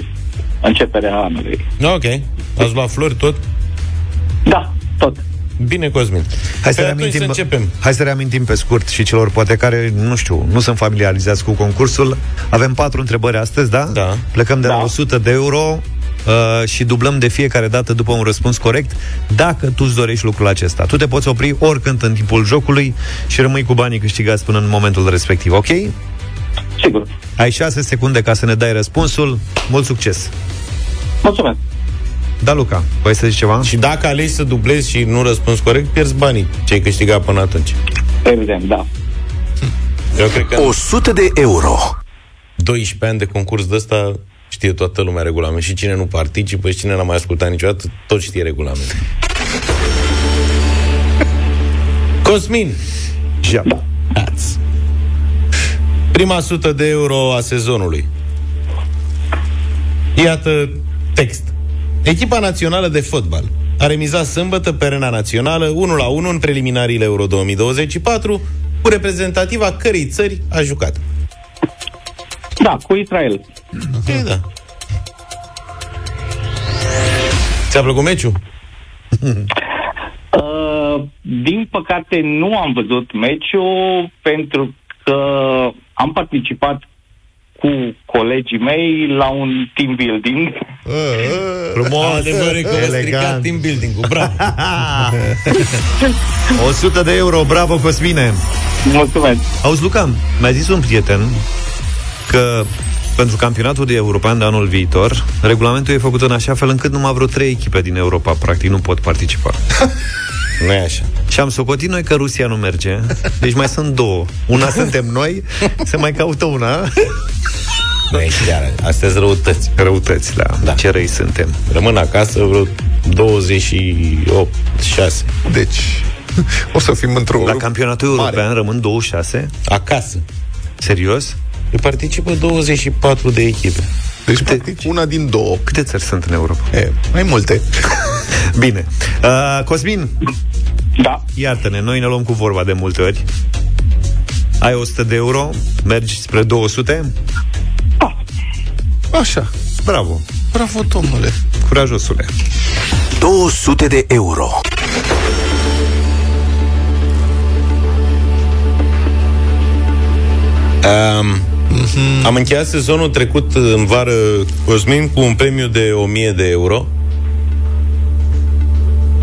începerea anului. Ok. Ați luat flori tot? Da, tot. Bine, Cosmin. Hai să, Pe atunci reamintim, să începem. hai să reamintim pe scurt și celor poate care, nu știu, nu sunt familiarizați cu concursul. Avem patru întrebări astăzi, da? Da. Plecăm de la Da. 100 de euro uh, și dublăm de fiecare dată după un răspuns corect dacă tu îți dorești lucrul acesta. Tu te poți opri oricând în timpul jocului și rămâi cu banii câștigați până în momentul respectiv, ok? Sigur. Ai 6 secunde ca să ne dai răspunsul. Mult succes! Mulțumesc. Da, Luca, vrei să zici ceva? Și dacă alegi să dublezi și nu răspunzi corect, pierzi banii ce ai câștigat până atunci. Evident, da. Eu cred că 100 de euro. 12 ani de concurs de ăsta știe toată lumea regulament. Și cine nu participă și cine n-a mai ascultat niciodată, tot știe regulamentul. *laughs* Cosmin, Ja. Ați. Prima sută de euro a sezonului. Iată text. Echipa națională de fotbal a remizat sâmbătă pe arena națională 1 la 1 în preliminariile Euro 2024 cu reprezentativa cărei țări a jucat. Da, cu Israel. E, da. Ți-a plăcut meciul? *laughs* Uh, din păcate nu am văzut meciul pentru că am participat cu colegii mei la un team building. Frumos, adevărul că a stricat elegant. team building-ul. Bravo! *laughs* 100 de euro, bravo Cosmine! Mulțumesc. Auzi, Luca, mi-a zis un prieten că pentru campionatul de european de anul viitor, regulamentul e făcut în așa fel încât numai vreo trei echipe din Europa, practic, nu pot participa. *laughs* Nu e așa. Și am socotit noi că Rusia nu merge, deci mai sunt două. Una *laughs* suntem noi, se mai caută una. Nu e chiar. Astea sunt răutăți. Răutăți, da. Da. Ce răi suntem. Rămân acasă vreo 28, 6. Deci, o să fim într-o... La campionatul european rămân 26. Acasă. Serios? E participă 24 de echipe. Deci, practic, una din două. Câte țări sunt în Europa? E, mai multe. *laughs* Bine. Uh, Cosmin, Da. iartă-ne, noi ne luăm cu vorba de multe ori. Ai 100 de euro, mergi spre 200? Așa. Bravo, Bravo, domnule. curajosule. 200 de euro. Um, Am încheiat sezonul trecut în vară, Cosmin, cu un premiu de 1000 de euro.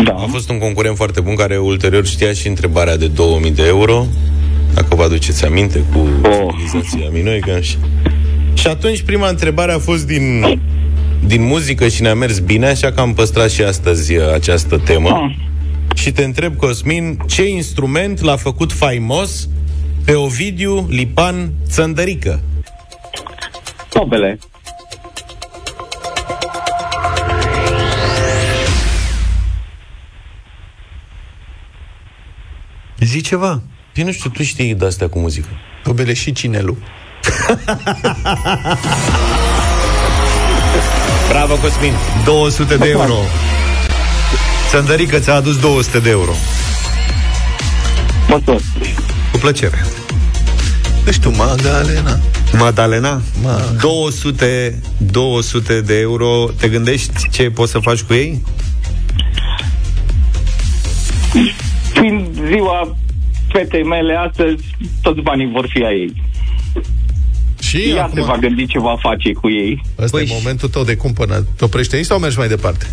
Da. A fost un concurent foarte bun care ulterior știa și întrebarea de 2000 de euro. Dacă vă aduceți aminte cu Oh. civilizația minoică și... Și atunci prima întrebare a fost din, din muzică și ne-a mers bine, așa că am păstrat și astăzi uh, această temă. Ah. Și te întreb, Cosmin, ce instrument l-a făcut faimos pe Ovidiu Lipan Țăndărică? Tobele. Zi ceva. Păi nu știu, tu știi de-astea cu muzică. Tobele și cinelu. *laughs* Bravo, Cosmin! 200 de euro. Țăndărică ți-a adus 200 de euro. Mulțumesc. Cu plăcere. Deci tu, Magdalena. Madalena, Ma. 200, 200 de euro. Te gândești ce poți să faci cu ei? Fiind ziua fetei mele astăzi, toți banii vor fi a ei. Și Ea acum, se va gândi ce va face cu ei. ăsta Păi e momentul tău de cumpănă. Te oprești aici sau mergi mai departe?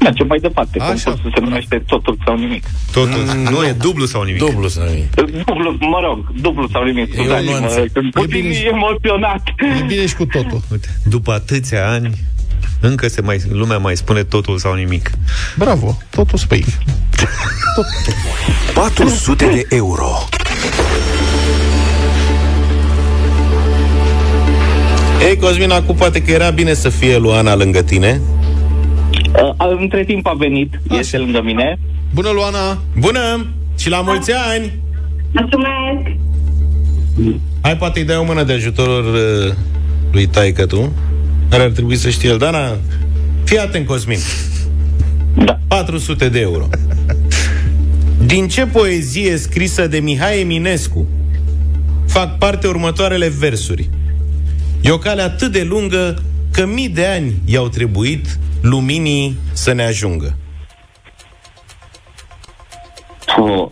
Mergem mai departe, cum Așa. pot să se numește totul sau nimic. Totul. Mm, nu e dublu sau nimic. Dublu să nimic. Dublu, mă rog, dublu sau nimic. E o scuzați-mă, nuanță. Sunt puțin bine și- emoționat. E bine și cu totul. Uite, după atâția ani, încă se mai, lumea mai spune totul sau nimic. Bravo, totul spui. 400 de euro. Ei, Cosmin, acum poate că era bine să fie Luana lângă tine. Uh, Între timp a venit, este lângă mine. Bună, Luana! Bună! Și la mulți ani! Mulțumesc! Hai, poate îi dai o mână de ajutor uh, lui taică tu, care ar trebui să știe el. Dana, fii atent, Cosmin. Da. 400 de euro. Din ce poezie scrisă de Mihai Eminescu fac parte următoarele versuri? E o cale atât de lungă că mii de ani i-au trebuit luminii să ne ajungă. Uh,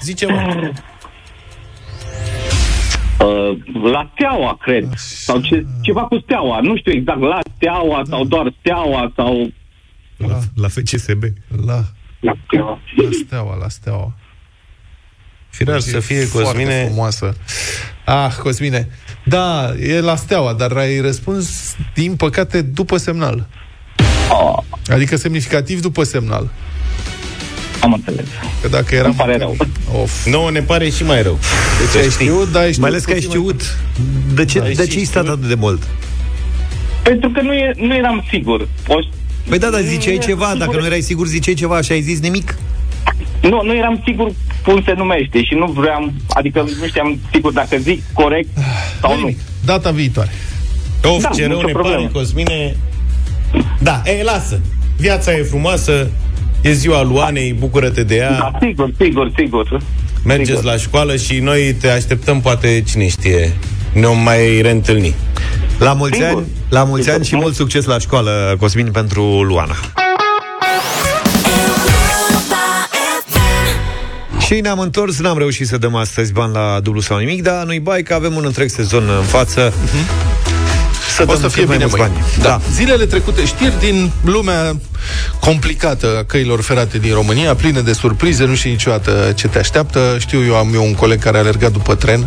Zice, mă, uh, la steaua, cred. Sau ce, ceva cu steaua. Nu știu exact, la steaua sau doar steaua sau... La, La FCSB. la, La steaua. la steaua, la steaua. firar să fie, Foarte Cosmine, frumoasă. Ah, Cosmine. Da, e la steaua, dar ai răspuns, din păcate, după semnal. Oh, Adică semnificativ după semnal. am înțeles. Că dacă era Îmi pare măcar- rău. Of. nouă ne pare și mai rău. Deci ai știut, da, ai știut Mai ales că ai puțin mai- știut. De ce, Da, ai de și ce ai stat atât de mult? Pentru că nu, e, nu eram sigur. O, Păi da, dar ziceai Nu, ceva, dacă sigur. nu erai sigur, ziceai ceva și ai zis nimic. nu, nu eram sigur cum se numește și nu vreau, adică nu știam sigur dacă zic corect sau nu. Nimic. Data viitoare. Of, Da, ce rău nicio ne problemă. pare, Cosmine. Da, e, lasă. Viața e frumoasă, e ziua Luanei, bucură-te de ea, Da, sigur, sigur, sigur. mergeți sigur. la școală și noi te așteptăm, poate, cine știe, ne-o mai reîntâlni. La mulți Sigur. ani, la mulți Sigur. ani și mult succes la școală, Cosmin, pentru Luana. Și ne-am întors, n-am reușit să dăm astăzi bani la dublu sau nimic, dar nu-i bai că avem un întreg sezon în față. Să O dăm să fie cât mai bine mulți mâine. bani. Da. Zilele trecute, știri din lumea complicată a căilor ferate din România, plină de surprize, nu știi niciodată ce te așteaptă. Știu, eu am eu un coleg care a alergat după tren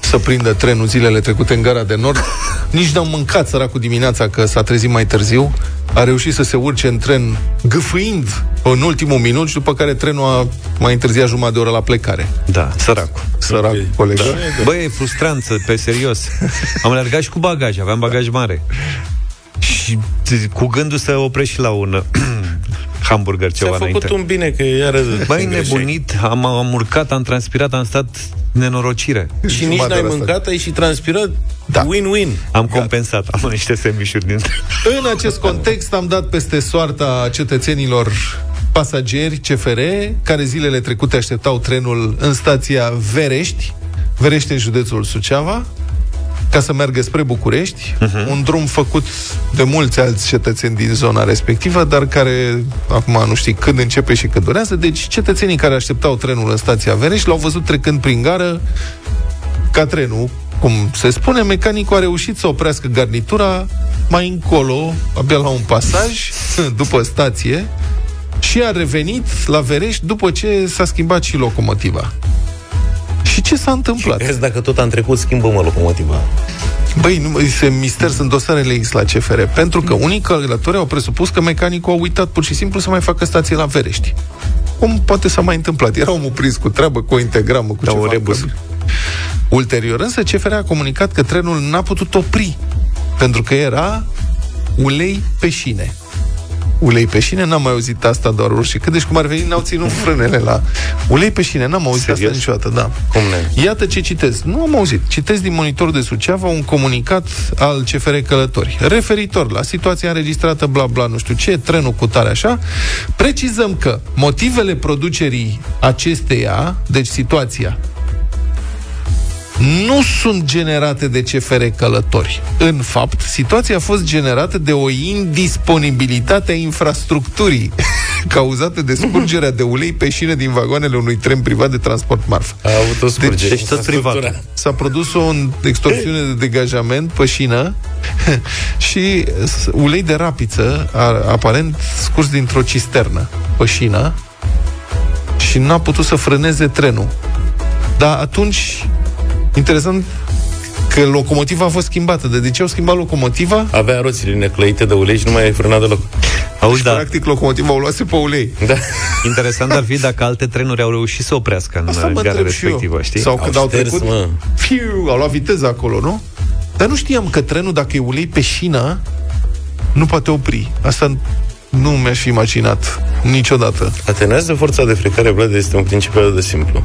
să prindă trenul zilele trecute în gara de nord. *laughs* Nici n-am mâncat săracul dimineața că s-a trezit mai târziu. A reușit să se urce în tren gâfâind în ultimul minut și după care trenul a mai întârziat jumătate de oră la plecare. Da, săracul. Sărac colegă. Băi, e frustrant, să- pe serios. *laughs* Am alergat și cu bagaj, aveam bagaj mare. Și t- cu gândul să oprești și la un *clears throat* hamburger Ți-a ceva făcut înainte. un bine, că iară... Băi, greșeai. nebunit, am, am urcat, am transpirat, am stat nenorocire. Și nici Jumătate n-ai de oră mâncat, ai și transpirat. Da. Win-win. Am compensat, am luat niște sandvișuri din... *laughs* În acest context am dat peste soarta cetățenilor pasageri CFR, care zilele trecute așteptau trenul în stația Verești, Verești în județul Suceava, ca să meargă spre București, uh-huh. un drum făcut de mulți alți cetățeni din zona respectivă, dar care acum nu știi când începe și când durează. Deci cetățenii care așteptau trenul în stația Verești l-au văzut trecând prin gară ca trenul, cum se spune, mecanicul a reușit să oprească garnitura mai încolo, abia la un pasaj, *laughs* după stație, și a revenit la Verești după ce s-a schimbat și locomotiva. Și ce s-a întâmplat? Crezi dacă tot am trecut, schimbă-mă locomotiva. Băi, nu, se mister, sunt dosarele X la CFR, pentru că unii călători au presupus că mecanicul a uitat pur și simplu să mai facă stație la Verești. Cum poate s-a mai întâmplat? Era omul prins cu treabă, cu o integramă, cu Da, ceva. o rebus. în cabină. Ulterior, însă, CFR a comunicat că trenul n-a putut opri, pentru că era ulei pe șine. Ulei pe șine, n-am mai auzit asta doar roșii. Cât deci cum ar veni, n-au ținut *laughs* frânele la ulei pe șine, n-am auzit Serios? asta niciodată, da. Cum ne? Iată ce citez. Nu am auzit. Citez din monitor de Suceava un comunicat al CFR Călători. Referitor la situația înregistrată, bla bla, nu știu ce, trenul cu tare așa, precizăm că motivele producerii acesteia, deci situația, nu sunt generate de CFR Călători. În fapt, situația a fost generată de o indisponibilitate a infrastructurii *laughs* cauzată de scurgerea de ulei pe șine din vagoanele unui tren privat de transport marfă. A avut o scurgere. Deci tot privat. S-a produs o extorsiune de degajament pe șină *laughs* și s- ulei de rapiță, a- aparent scurs dintr-o cisternă pe șină și n-a putut să frâneze trenul. Dar atunci, interesant că locomotiva a fost schimbată. De, de ce au schimbat locomotiva? Avea roțile neclăite de ulei și nu mai ai frânat deloc. Auzi, Și, da, practic, locomotiva o luase pe ulei. Da. *laughs* interesant ar fi dacă alte trenuri au reușit să oprească în Asta mă gara întreb și eu. respectivă, știi? Sau când au, șters, trecut, mă. fiu, au luat viteză acolo, nu? Dar nu știam că trenul, dacă e ulei pe șină, nu poate opri. Asta nu mi-aș fi imaginat niciodată. Atenează forța de frecare, Vlad, este un principiu atât de simplu.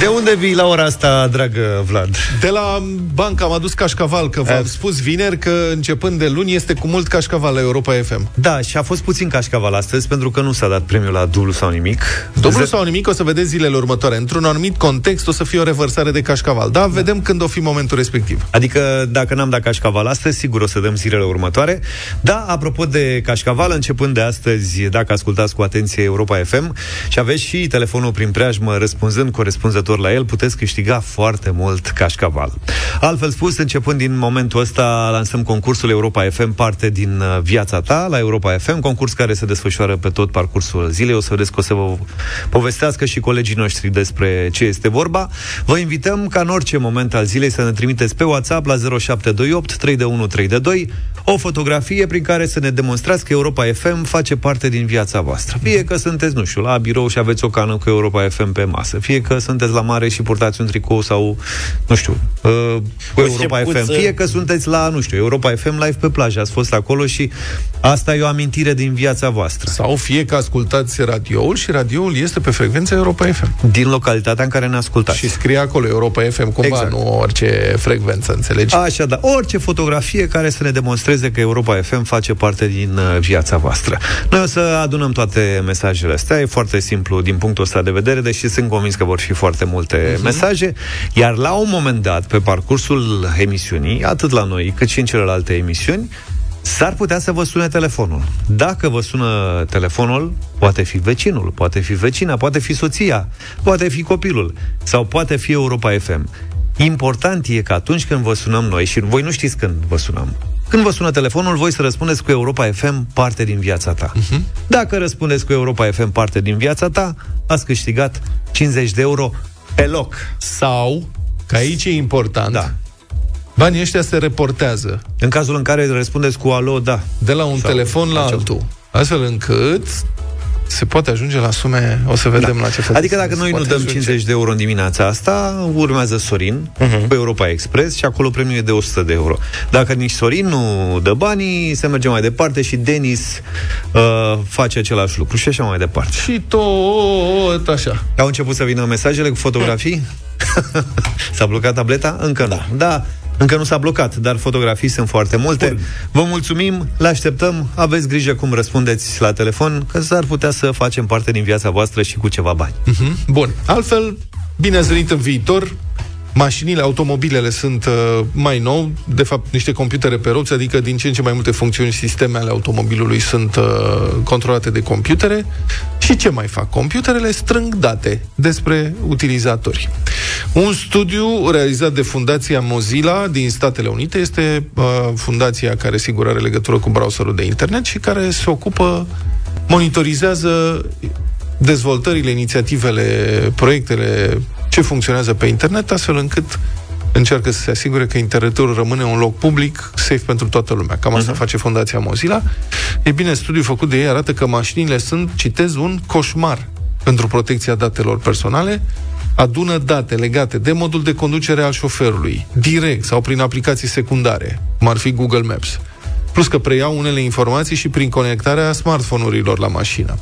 De unde vii la ora asta, dragă Vlad? De la bancă am adus cașcaval, că v-am spus vineri că începând de luni este cu mult cașcaval la Europa FM. Da, și a fost puțin cașcaval astăzi, pentru că nu s-a dat premiul la dublu sau nimic. Dublu Ze- sau nimic o să vedeți zilele următoare. Într-un anumit context o să fie o revărsare de cașcaval. Da, vedem când o fi momentul respectiv. Adică dacă n-am dat cașcaval astăzi, sigur o să dăm zilele următoare. Da, apropo de cașcaval, începând de astăzi, dacă ascultați cu atenție Europa FM și aveți și telefonul prin preajmă răspunzând corespunzător la el, puteți câștiga foarte mult cașcaval. Altfel spus, începând din momentul ăsta, lansăm concursul Europa FM, parte din uh, viața ta la Europa FM, concurs care se desfășoară pe tot parcursul zilei. O să vedeți că o să vă povestească și colegii noștri despre ce este vorba. Vă invităm ca în orice moment al zilei să ne trimiteți pe WhatsApp la 0728 32132 o fotografie prin care să ne demonstrați că Europa FM face parte din viața voastră. Fie că sunteți, nu știu, la birou și aveți o cană cu Europa FM pe masă, fie că sunteți la mare și purtați un tricou sau, nu știu, uh, cu O Europa șepuță. FM, fie că sunteți la, nu știu, Europa FM live pe plajă, ați fost acolo și asta e o amintire din viața voastră. Sau fie că ascultați radioul și radioul este pe frecvența Europa FM. Din localitatea în care ne ascultați. Și scrie acolo Europa FM cumva, Exact. nu orice frecvență, înțelegi? Așa, da. Orice fotografie care să ne demonstreze că Europa FM face parte din uh, viața voastră. Noi o să adunăm toate mesajele astea. E foarte simplu din punctul ăsta de vedere, deși sunt convins că vor fi foarte multe uh-huh. mesaje. Iar la un moment dat, pe parcursul emisiunii, atât la noi cât și în celelalte emisiuni, S-ar putea să vă sune telefonul. Dacă vă sună telefonul, poate fi vecinul, poate fi vecina, poate fi soția, poate fi copilul sau poate fi Europa FM. Important e că atunci când vă sunăm noi, și voi nu știți când vă sunăm, când vă sună telefonul, voi să răspundeți cu Europa FM parte din viața ta. Uh-huh. Dacă răspundeți cu Europa FM parte din viața ta, ați câștigat 50 de euro pe loc. Sau, că aici e important, Da. banii ăștia se reportează În cazul în care răspundeți cu alo, da. de la un Sau telefon la altceva. altul. Astfel încât se poate ajunge la sume, o să vedem la ce fel. Adică dacă se noi nu poate dăm ajunge. 50 de euro în dimineața asta, urmează Sorin uh-huh. pe Europa Express și acolo premiul e de 100 de euro. Dacă nici Sorin nu dă banii, se merge mai departe și Denis uh, face același lucru și așa mai departe. Și tot așa. Au început să vină mesajele cu fotografii? *laughs* S-a blocat tableta? Încă da. nu. Da, încă nu s-a blocat, dar fotografii sunt foarte multe. Bun. Vă mulțumim, le așteptăm, aveți grijă cum răspundeți la telefon, că s-ar putea să facem parte din viața voastră și cu ceva bani. Mhm. Bun. Altfel, bine ați venit în viitor. Mașinile, automobilele sunt uh, mai nou, de fapt niște computere pe roți, adică din ce în ce mai multe funcțiuni și sisteme ale automobilului sunt uh, controlate de computere. Și ce mai fac? Computerele strâng date despre utilizatori. Un studiu realizat de Fundația Mozilla din Statele Unite este uh, fundația care sigur are legătură cu browserul de internet și care se ocupă, monitorizează dezvoltările, inițiativele, proiectele, ce funcționează pe internet, astfel încât încearcă să se asigure că internetul rămâne un loc public, safe pentru toată lumea. Cam asta uh-huh. face Fundația Mozilla. E bine, studiul făcut de ei arată că mașinile sunt, citez, un coșmar pentru protecția datelor personale, adună date legate de modul de conducere al șoferului, direct sau prin aplicații secundare, cum ar fi Google Maps. Plus că preiau unele informații și prin conectarea smartphone-urilor la mașină.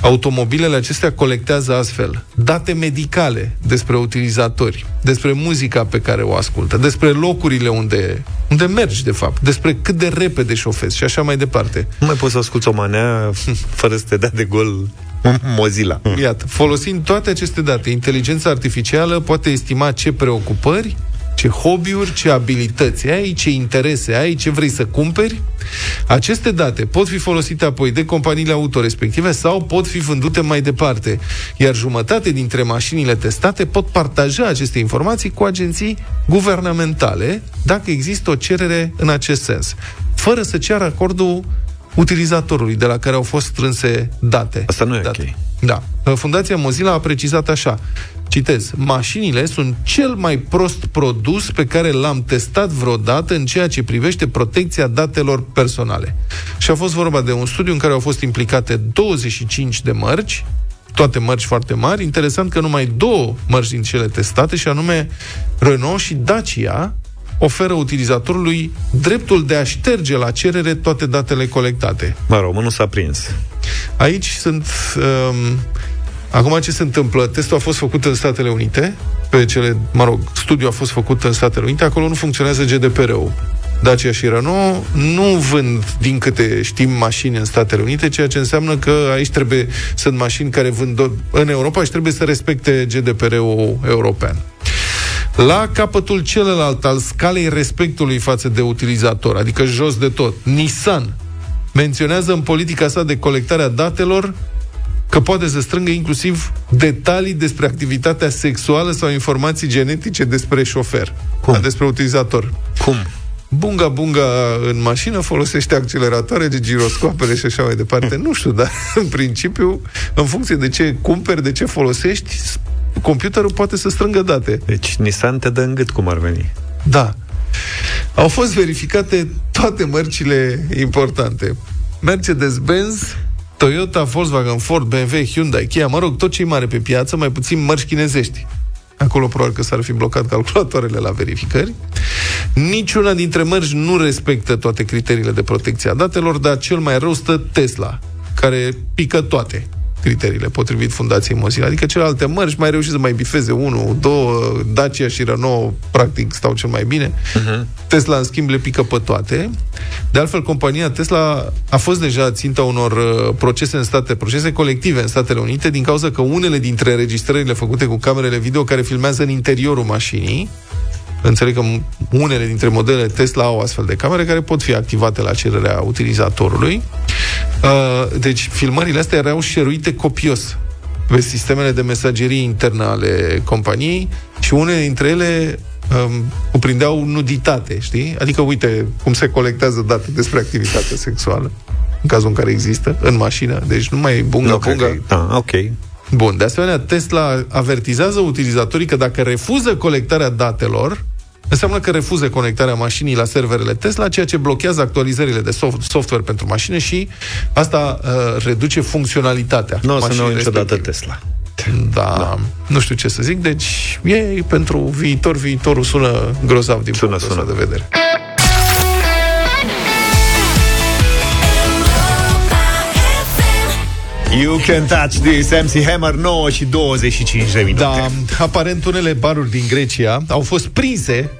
Automobilele acestea colectează astfel date medicale despre utilizatori, despre muzica pe care o ascultă, despre locurile unde, unde mergi, de fapt, despre cât de repede șofezi și așa mai departe. Nu mai poți să asculti o manea *laughs* fără să te dea de gol *laughs* Mozilla. Iată, folosind toate aceste date, inteligența artificială poate estima ce preocupări, ce hobby-uri, ce abilități ai, ce interese ai, ce vrei să cumperi. Aceste date pot fi folosite apoi de companiile auto respective sau pot fi vândute mai departe. Iar jumătate dintre mașinile testate pot partaja aceste informații cu agenții guvernamentale dacă există o cerere în acest sens, fără să ceară acordul utilizatorului de la care au fost strânse date. Asta nu e date. ok. Da. Fundația Mozilla a precizat așa. Citez, mașinile sunt cel mai prost produs pe care l-am testat vreodată în ceea ce privește protecția datelor personale. Și a fost vorba de un studiu în care au fost implicate 25 de mărci, toate mărci foarte mari. Interesant că numai două mărci din cele testate, și anume Renault și Dacia, oferă utilizatorului dreptul de a șterge la cerere toate datele colectate. Mă rog, nu s-a prins. Aici sunt... Um, acum ce se întâmplă? Testul a fost făcut în Statele Unite, pe cele, mă rog, studiul a fost făcut în Statele Unite, acolo nu funcționează GDPR-ul. Dacia și Renault nu vând, din câte știm, mașini în Statele Unite, ceea ce înseamnă că aici trebuie, sunt mașini care vând în Europa și trebuie să respecte GDPR-ul european. La capătul celălalt al scalei respectului față de utilizator, adică jos de tot, Nissan menționează în politica sa de colectare a datelor că poate să strângă inclusiv detalii despre activitatea sexuală sau informații genetice despre șofer, Cum? despre utilizator. Cum? Bunga Bunga în mașină folosește acceleratoare, de giroscoapele și așa mai departe. Nu știu, dar *laughs* în principiu, în funcție de ce cumperi, de ce folosești, computerul poate să strângă date. Deci Nissan te dă în gât cum ar veni. Da. Au fost verificate toate mărcile importante. Mercedes-Benz, Toyota, Volkswagen, Ford, BMW, Hyundai, Kia, mă rog, tot ce e mare pe piață, mai puțin mărci chinezești. Acolo probabil că s-ar fi blocat calculatoarele la verificări. Niciuna dintre mărci nu respectă toate criteriile de protecție a datelor, dar cel mai rău stă Tesla, care pică toate criteriile potrivit Fundației Mozilla. Adică celelalte mărci mai reușit să mai bifeze unul, două, Dacia și Renault practic stau cel mai bine. Uh-huh. Tesla, în schimb, le pică pe toate. De altfel, compania Tesla a fost deja ținta unor uh, procese în state, procese colective în Statele Unite, din cauza că unele dintre registrările făcute cu camerele video care filmează în interiorul mașinii Înțeleg că unele dintre modelele Tesla au astfel de camere care pot fi activate la cererea utilizatorului. Uh, deci, filmările astea erau șeruite copios pe sistemele de mesagerie interne ale companiei și unele dintre ele um, cuprindeau nuditate, știi? Adică, uite cum se colectează date despre activitate sexuală, în cazul în care există, în mașină. Deci nu mai bunga, Nu, bunga. cred că- Da, ok. Bun, de asemenea, Tesla avertizează utilizatorii că dacă refuză colectarea datelor, înseamnă că refuză conectarea mașinii la serverele Tesla, ceea ce blochează actualizările de soft- software pentru mașină și asta uh, reduce funcționalitatea. Nu o să ne mașinii niciodată respective. Tesla. Da, da, nu știu ce să zic, deci e pentru viitor, viitorul sună grozav din Sună, punctul ăsta sună. de vedere. You can touch this, MC Hammer 9 și 25 de minute. Da, aparent unele baruri din Grecia au fost prinse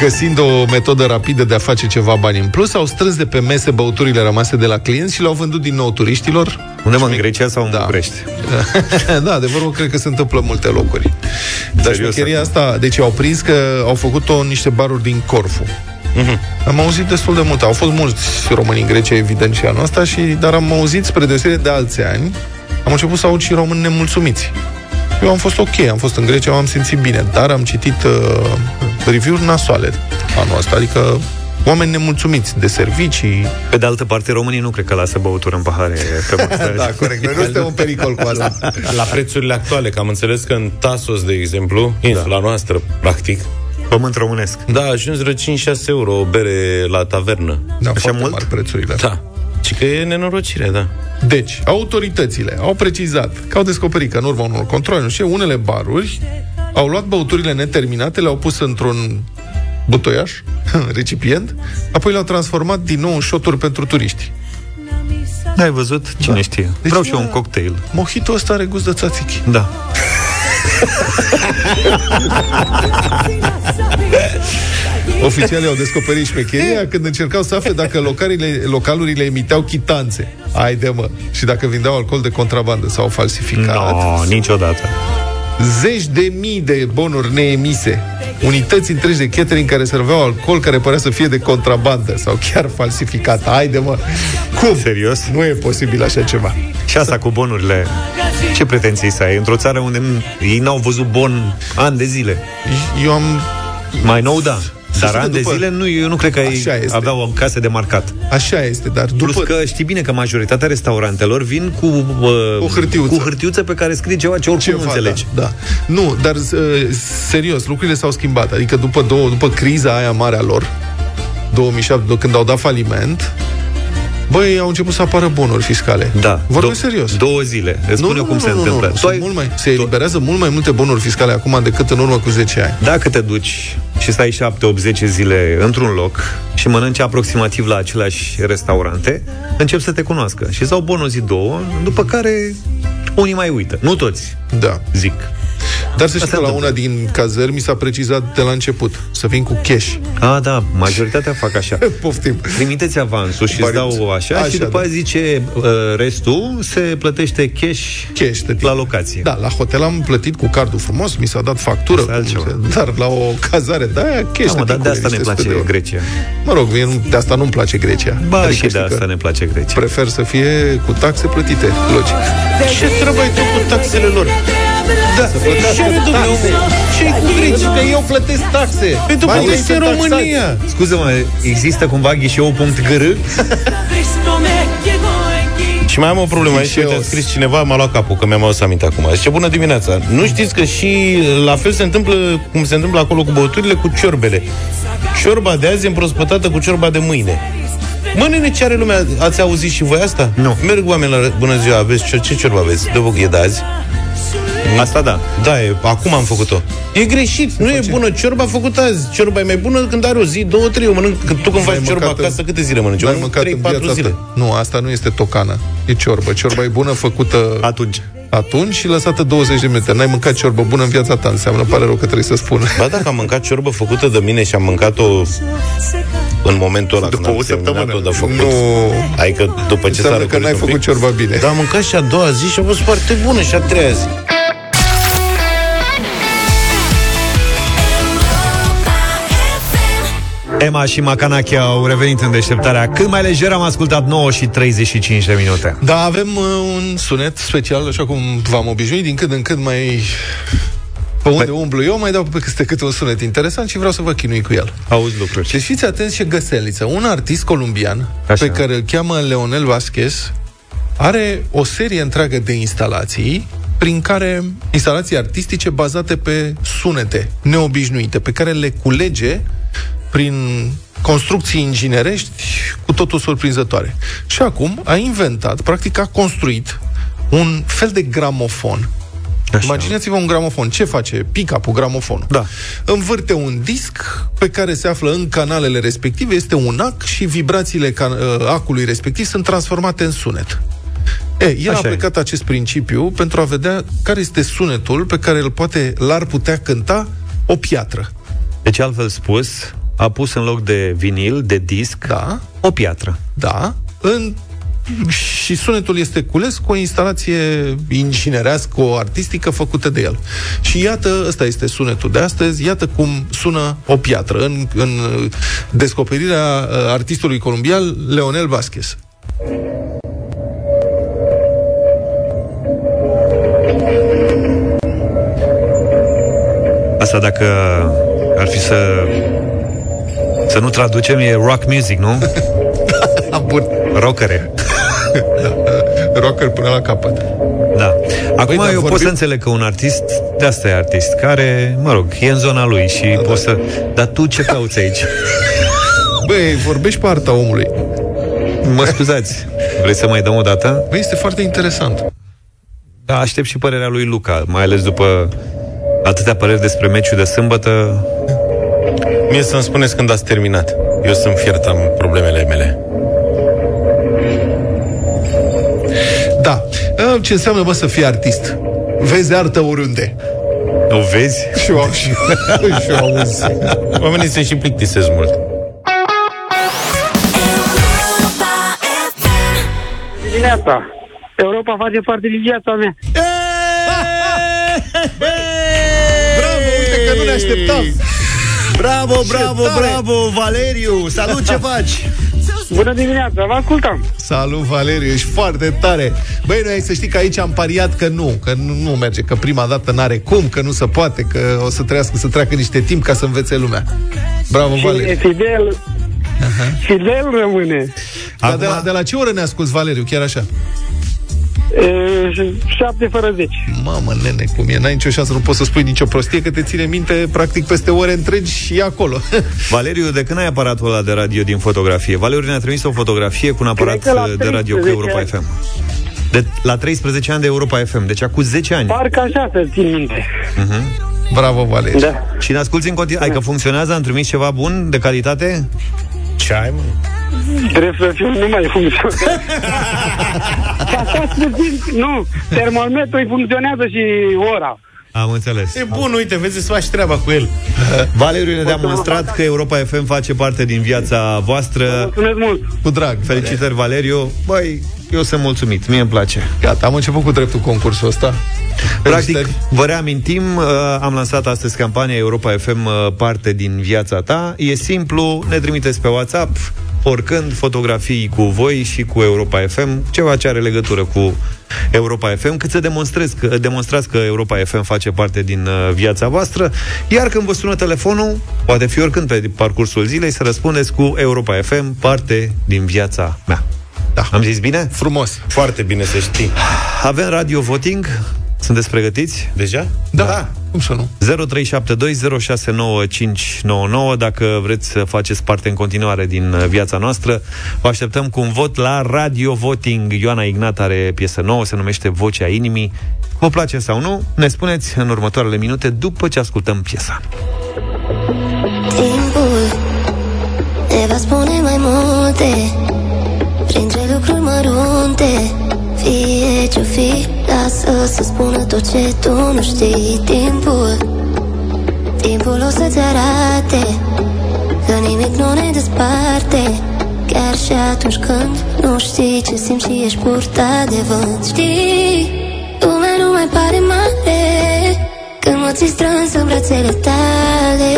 găsind o metodă rapidă de a face ceva bani în plus, au strâns de pe mese băuturile rămase de la clienți și le-au vândut din nou turiștilor. Unde mă, în Grecia sau în Da. București? *laughs* da, adevărul cred că se întâmplă în multe locuri. Dar Serios, șmecheria asta, deci au prins că au făcut-o în niște baruri din Corfu. Am auzit destul de mult. Au fost mulți români în Grecia, evident, și anul ăsta, și, dar am auzit, spre deosebire de alți ani, am început să aud și români nemulțumiți. Eu am fost ok, am fost în Grecia, m-am simțit bine, dar am citit uh, review-uri nasoale anul ăsta, adică oameni nemulțumiți de servicii. Pe de altă parte, românii nu cred că lasă băutură în pahare pe masă. *laughs* da, corect. Noi nu suntem un pericol cu asta. La prețurile actuale, că am înțeles că în Tasos, de exemplu, insula da. noastră, practic, Pământ românesc. da, ajuns vreo 5-6 euro o bere la tavernă. Da, Așa foarte mult? mari prețurile. Da. Și că e nenorocire, da. Deci, autoritățile au precizat că au descoperit că în urma unor controle, nu știu, unele baruri au luat băuturile neterminate, le-au pus într-un butoiaș, *laughs* recipient, apoi le-au transformat din nou în șoturi pentru turiști. Ai văzut? Cine Da. știe? Deci Vreau și eu da. un cocktail. Mojito ăsta are gust de țațichi. Da. *laughs* Oficialii au descoperit șmecheria când încercau să afle dacă localurile, localurile emiteau chitanțe. Haide mă! Și dacă vindeau alcool de contrabandă sau falsificat. No, niciodată. Zeci de mii de bonuri neemise, unități întregi de catering care serveau alcool care părea să fie de contrabandă sau chiar falsificat. Haide mă! Cum? Serios? Nu e posibil așa ceva. Și asta cu bonurile. Ce pretenții să ai? Într-o țară unde n- ei n-au văzut bon ani de zile. Eu am... Mai nou, da. Dar știi că ani de după- zile nu, eu nu cred că ei Așa este. aveau o casă de marcat. Așa este, dar Plus după... că știi bine că majoritatea restaurantelor vin cu, uh, O hârtiuță. cu hârtiuță pe care scrie ceva ce oricum nu Ceva, înțelegi. Da, da. Nu, dar uh, serios, lucrurile s-au schimbat. Adică după, două, după criza aia mare a lor, 2007, când au dat faliment, băi, au început să apară bonuri fiscale. Da. Vorbesc Do- serios. Două zile. Îți spun eu cum se întâmplă. Nu, Tu Sunt ai- mult mai, se eliberează mult mai multe bonuri fiscale acum decât în urmă cu 10 ani. Dacă te duci și stai 7, 8, 10 zile într-un loc și mănânci aproximativ la aceleași restaurante, încep să te cunoască. Și îți dau bon o zi, două, după care unii mai uită. Nu toți, Da. zic. Dar să știi Asta că la întâmplă. una din cazări mi s-a precizat de la început să vin cu cash. A, da, majoritatea fac așa. *laughs* Poftim. Trimiteți avansul și îți Bani- dau așa, Așa, și după da. aia zice uh, restul se plătește cash, Cash de tine. la locație. Da, la hotel am plătit cu cardul frumos, mi s-a dat factură, Asta e altceva. dar la o cazare, da, cash Da, mă, dar te de asta niște ne place sute de euro. Grecia. Mă rog, mie nu- de asta nu-mi place Grecia. Ba, Adică și de știi că asta ne place Grecia. Prefer să fie cu taxe plătite, logic. Ce treabă ai tu cu taxele lor? Da, să plătească Ce are, domnule, taxe. ce ai cu Grecia? Că eu plătesc taxe. Păi tu Banii plătești sunt în taxați. România. Scuze-mă, există cumva ghișeu.gr? Și mai am o problemă aici, Ghișeos. uite, a scris cineva, m-a luat capul, că mi-am adus aminte acum. Zice, bună dimineața. Nu știți că și la fel se întâmplă, cum se întâmplă acolo cu băuturile, cu ciorbele. Ciorba de azi e împrospătată cu ciorba de mâine. Mă, nene, ce are lumea? Ați auzit și voi asta? Nu. Merg oameni la... Bună ziua, aveți ce, ce ciorbă aveți? De e de azi? Asta da. Da, e, acum am făcut-o. E greșit, nu e bună ciorba făcută azi. Ciorba e mai bună când are o zi, două, trei. Eu mănânc, când tu când N-ai faci ciorba mâncat în- acasă, câte zile mănânci? Eu N-ai mănânc mâncat trei, în patru viața zile. ta. Nu, asta nu este tocană. E ciorbă. Ciorba e bună făcută Atunci. Atunci și lăsată 20 de minute. N-ai mâncat ciorbă bună în viața ta, înseamnă, pare rău că trebuie să spun. Ba dacă am mâncat ciorbă făcută de mine și am mâncat-o în momentul ăla După când am o săptămână. terminat-o de făcut. Nu. Adică după ce s-a Înseamnă că răcorit n-ai un făcut pic. ciorba bine. Dar am mâncat și a doua zi și a fost foarte bună și a treia zi. Emma și Macanache au revenit în deșteptarea cât mai lejer. Am ascultat 9 și 35 de minute. Da, avem uh, un sunet special, așa cum v-am obișnuit, din când în când mai... Pe unde Păi- umblu eu, mai dau peste câte un sunet interesant și vreau să vă chinui cu el. Auzi lucruri. Deci fiți atenți ce găseliță. Un artist colombian, Așa. pe care îl cheamă Leonel Vasquez, are o serie întreagă de instalații prin care instalații artistice bazate pe sunete neobișnuite, pe care le culege prin construcții inginerești cu totul surprinzătoare. Și acum a inventat, practic a construit un fel de gramofon. Așa. Imaginați-vă un gramofon. Ce face? Pick-up-ul, gramofonul. Da. Învârte un disc pe care se află în canalele respective, este un ac și vibrațiile can- uh, acului respectiv sunt transformate în sunet. E, el Așa a e. plecat acest principiu pentru a vedea care este sunetul pe care îl poate, l-ar putea cânta o piatră. Deci, altfel spus, a pus în loc de vinil, de disc, Da? o piatră. Da? În și sunetul este cules cu o instalație inginerească, o artistică făcută de el. Și iată, ăsta este sunetul de astăzi, iată cum sună o piatră în, în descoperirea uh, artistului colombian Leonel Vasquez. Asta dacă ar fi să Să nu traducem, e rock music, nu? *laughs* da, bun. Rockere. *laughs* Rocker până la capăt. Da. Acum Băi, dar eu pot vorbim- să înțeleg că un artist, de asta e artist, care, mă rog, e în zona lui și da, poți să... Dar tu ce cauți aici? *laughs* Băi, vorbești pe arta omului. Mă scuzați, vrei să mai dăm o dată? Băi, este foarte interesant. Da, aștept și părerea lui Luca, mai ales după atâtea păreri despre meciul de sâmbătă. Mie să-mi spuneți când ați terminat. Eu sunt fiert, am problemele mele. Da. Ce înseamnă, mă, să fii artist? Vezi artă oriunde. O vezi? *laughs* Și eu, *laughs* și, și eu auzi. Oamenii se și plictisesc mult. Dimineața. Europa face parte din viața mea. Bravo, uite că nu ne așteptam. Bravo, Ce bravo, tare! bravo, Valeriu! Salut, ce faci? Bună dimineața, vă ascultam. Salut, Valeriu, ești foarte tare. Băi, noi ai să știi că aici am pariat că nu, că nu, nu merge, că prima dată n-are cum, că nu se poate, că o să trească, să treacă niște timp ca să învețe lumea. Bravo, Și Valeriu. fidel, fidel rămâne. Dar de, la, de la ce oră ne asculti, Valeriu, chiar așa? E, șapte fără zeci. Mamă, nene, cum e, n-ai nicio șansă, nu poți să spui nicio prostie, că te ține minte practic peste ore întregi și e acolo. *laughs* Valeriu, de când ai aparatul ăla de radio din fotografie? Valeriu ne-a trimis o fotografie cu un aparat Cred că la de radio cu 13 Europa FM. De, la 13 ani de Europa FM, deci acum 10 ani. Parcă așa să țin minte. Uh-huh. Bravo, Valeriu. Da. Și ne asculti în continuare. Adică funcționează? Am trimis ceva bun, de calitate? Ce ai, mă? Trebuie să fiu, nu mai funcționează. *laughs* Ca stați puțin, nu, termometrul funcționează și ora. Am înțeles. E bun, uite, vezi să faci treaba cu el. Valeriu ne-a demonstrat că Europa FM face parte din viața voastră. Mulțumesc mult. Cu drag. Felicitări, Valeriu. Băi, eu sunt mulțumit, mie îmi place. Gata, am început cu dreptul concursul ăsta. Practic, Felicitări. vă reamintim, uh, am lansat astăzi campania Europa FM uh, parte din viața ta. E simplu, ne trimiteți pe WhatsApp oricând fotografii cu voi și cu Europa FM, ceva ce are legătură cu Europa FM, cât să demonstrez că, demonstrați că Europa FM face parte din uh, viața voastră, iar când vă sună telefonul, poate fi oricând pe parcursul zilei, să răspundeți cu Europa FM, parte din viața mea. Da. Am zis bine? Frumos. Foarte bine să știi. Avem radio voting. Sunteți pregătiți? Deja? Da. da. Cum să nu? 0372069599 Dacă vreți să faceți parte în continuare din uh, viața noastră Vă așteptăm cu un vot la Radio Voting Ioana Ignat are piesă nouă, se numește Vocea Inimii Vă place sau nu? Ne spuneți în următoarele minute după ce ascultăm piesa Timpul ne va spune mai multe Printre lucruri mărunte Fie ce-o fi, lasă să spună tot ce tu nu știi. Timpul, timpul o să-ți arate Că nimic nu ne desparte. Chiar și atunci când nu știi ce simți și ești purtat de vânt. Știi, lumea nu mai pare mare Când mă ții strâns în brațele tale.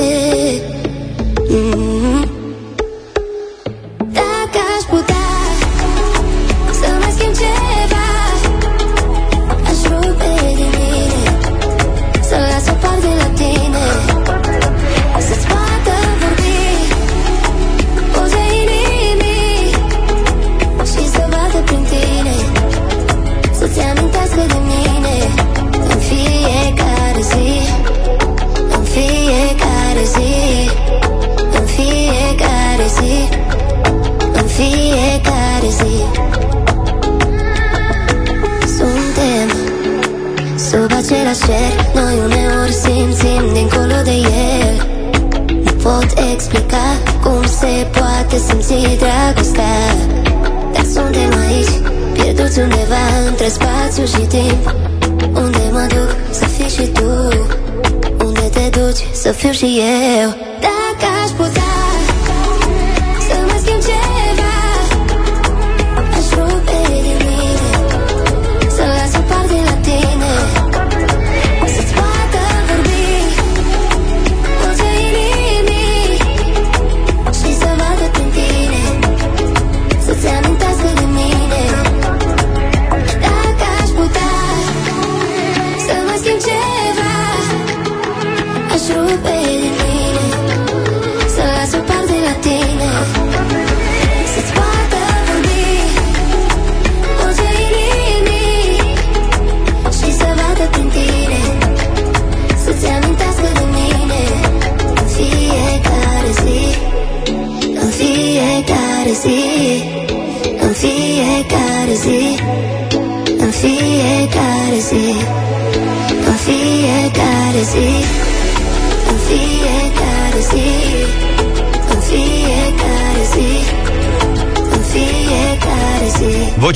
Mm. Dacă Sub același cer Noi uneori simțim dincolo de el. Nu pot explica Cum se poate simți dragostea. Dar suntem aici Pierduți undeva între spațiu și timp. Unde mă duc să fii și tu? Unde te duci să fiu și eu? Dacă aș putea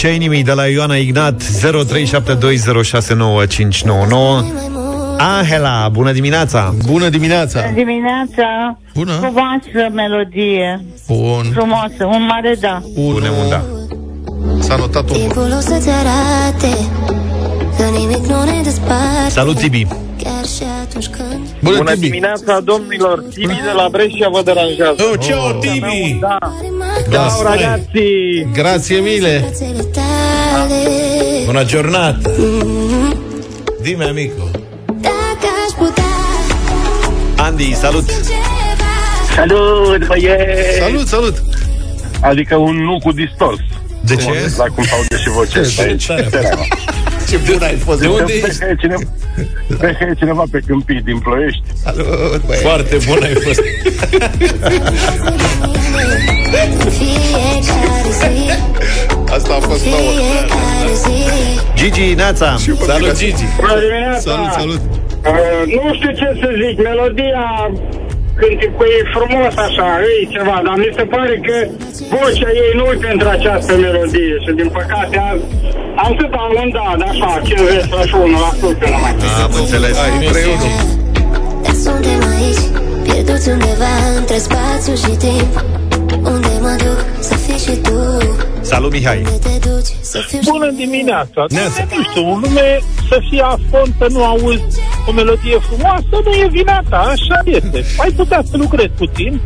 Vocea inimii de la Ioana Ignat 0372069599 Angela, bună dimineața! Bună dimineața! Bună dimineața! Bună! Frumoasă melodie! Bun! Frumoasă, un mare da! Punem un da. S-a notat omul. Timpul o să-ți arate Că nimic nu ne desparte Salut, Tibi! Chiar și atunci când Bună, Bună Tibi! dimineața, domnilor! Tibi de la Brescia vă deranjează. Oh, ciao, Tibi! Da, Da, ciao, stai. ragazzi! Grazie mille! Brațele tale Bună giornata! Mm, Dime, amico! Dacă aș putea Andy, salut! Salut, băieți! Salut, salut! Adică un nu cu distors. De ce? La cum aude și vocea Ce aici. tare a Tereaua. Ce bun ai fost! De unde Cred ești? că e cineva, cred că e cineva pe câmpii din Ploiești. Salut, băie. Foarte bun ai fost. *laughs* În fiecare zi Asta a fost nouă. Fiecare zi Gigi, Neața! Salut, Gigi! Bună dimineața! Salut, salut! Uh, nu știu ce să zic, melodia cântecul e frumos așa, e ceva, dar mi se pare că vocea ei nu e pentru această melodie și din păcate azi am să dau un da, de așa, 51% numai. Am înțeles. Hai, împreună. Dar suntem aici Pierduți undeva între spațiu și timp Salut, Mihai! Unde te duci să fiu și Bună dimineața! Neața. Nu știu, în lume să fii afont, să nu auzi o melodie frumoasă, nu e vina ta, așa este. Ai putea să lucrezi puțin.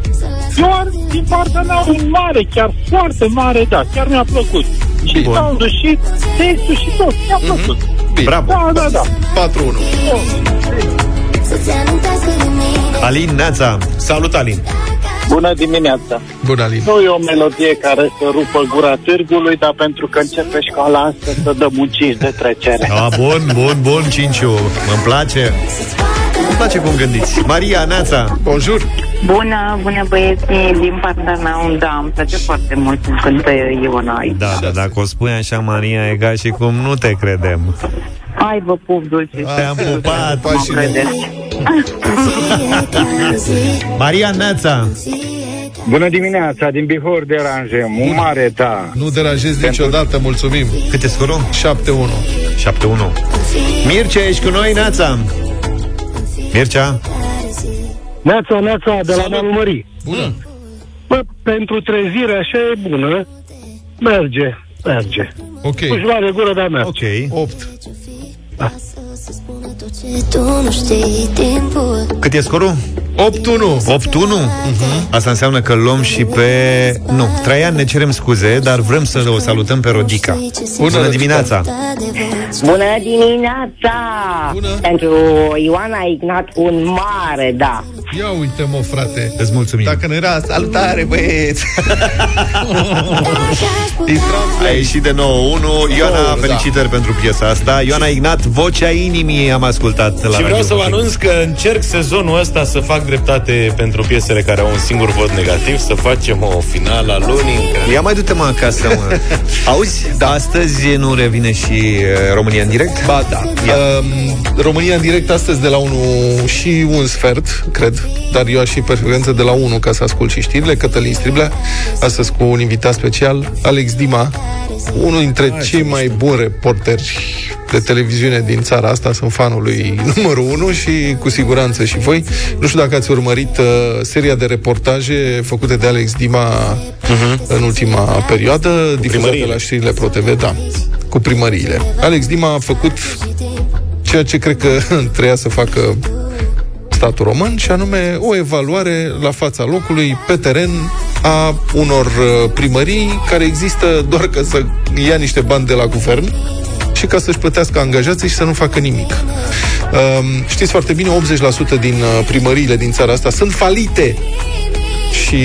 Eu ar, din partea mea, un mare, chiar foarte mare, da, chiar mi-a plăcut. Și Bun. sound și textul și tot, mi-a plăcut. Bine. Bravo! Da, da, da. 4-1. Să-ți amintească de mine Alin, Neața! Salut, Alin! Bună dimineața! Bun, Alin. Nu e o melodie care să rupă gura târgului, dar pentru că începe școala asta să dăm un 5 de trecere. Ah, bun, bun, bun, Cinciu! Îmi place! Îmi place cum gândiți. Maria, Neața! Bonjour! Bună, bună băieții, din partea mea un da, îmi place foarte mult cum cântă Iona aici. Da, da, dacă o spui așa, Maria, e ca și cum nu te credem. Hai vă pup dulce. Te-am pupat! Pa și noi. Credeți. Fiecare zi Maria, Neața! Bună dimineața, din Bihor deranjem. Un mare da. Nu deranjezi niciodată, mulțumim. Câte scorul? 7-1. 7-1. Mircea, ești cu noi, Neața? Mircea? Neața, neața, de la Malul Mării. Bună! Bă, pentru trezire așa e bună. Merge, merge. Ok. Puși la gură, dar merge. Ok. 8. Să spună tot ce tu nu știi Timpul Cât e scorul? 8-1. 8-1? Asta înseamnă că luăm și pe... Nu, Traian, ne cerem scuze, dar vrem să o salutăm pe Rodica. Bună dimineața! Bună dimineața! Bună. Pentru Ioana Ignat un mare da. Ia uite, mă, frate. Îți mulțumim. Dacă nu era salutare, băieți. *laughs* A ieșit de nou 1 Ioana, Două, felicitări pentru piesa asta Ioana Ignat, Vocea Inimii am ascultat la Și vreau Radio să vă Voting. anunț că încerc sezonul ăsta să fac dreptate pentru piesele care au un singur vot negativ, să facem o finală a lunii în care... Ia mai du-te mă acasă, mă *laughs* Auzi? Da. Astăzi nu revine și uh, România în direct? Ba da. Um, România în direct astăzi de la 1 și un sfert, cred, dar eu aș fi preferință de la 1 ca să ascult și știrile. Cătălin Striblea, astăzi cu un invitat special, Alex Dima, unul dintre cei mai buni reporteri de televiziune din țara asta, sunt fanul lui *laughs* numărul 1 și cu siguranță și voi. Nu știu dacă ați urmărit uh, seria de reportaje făcute de Alex Dima uh-huh. în ultima perioadă, difuzate primăriile. la știrile ProTV, da, cu primăriile. Alex Dima a făcut ceea ce cred că *laughs* treia să facă statul român, și anume o evaluare la fața locului, pe teren, a unor uh, primării care există doar ca să ia niște bani de la guvern și ca să-și plătească angajații și să nu facă nimic. Um, Știți foarte bine, 80% din uh, primăriile din țara asta sunt falite și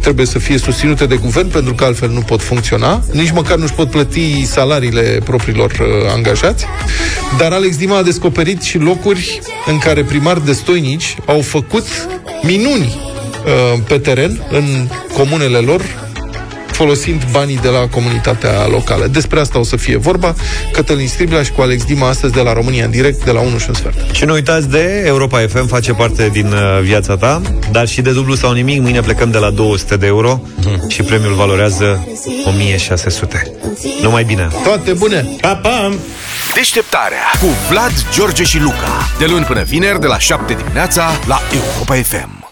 trebuie să fie susținute de guvern pentru că altfel nu pot funcționa, nici măcar nu-și pot plăti salariile propriilor uh, angajați. Dar Alex Dima a descoperit și locuri în care primari destoinici au făcut minuni uh, pe teren, în comunele lor, folosind banii de la comunitatea locală. Despre asta o să fie vorba. Cătălin Striblea și cu Alex Dima astăzi de la România în direct, de la 1 și un sfert. Și nu uitați de Europa FM, face parte din uh, viața ta, dar și de dublu sau nimic, mâine plecăm de la 200 de euro Mhm. și premiul valorează 1600. Numai bine! Toate bune! Pa, pa! Deșteptarea cu Vlad, George și Luca. De luni până vineri, de la 7 dimineața, la Europa FM.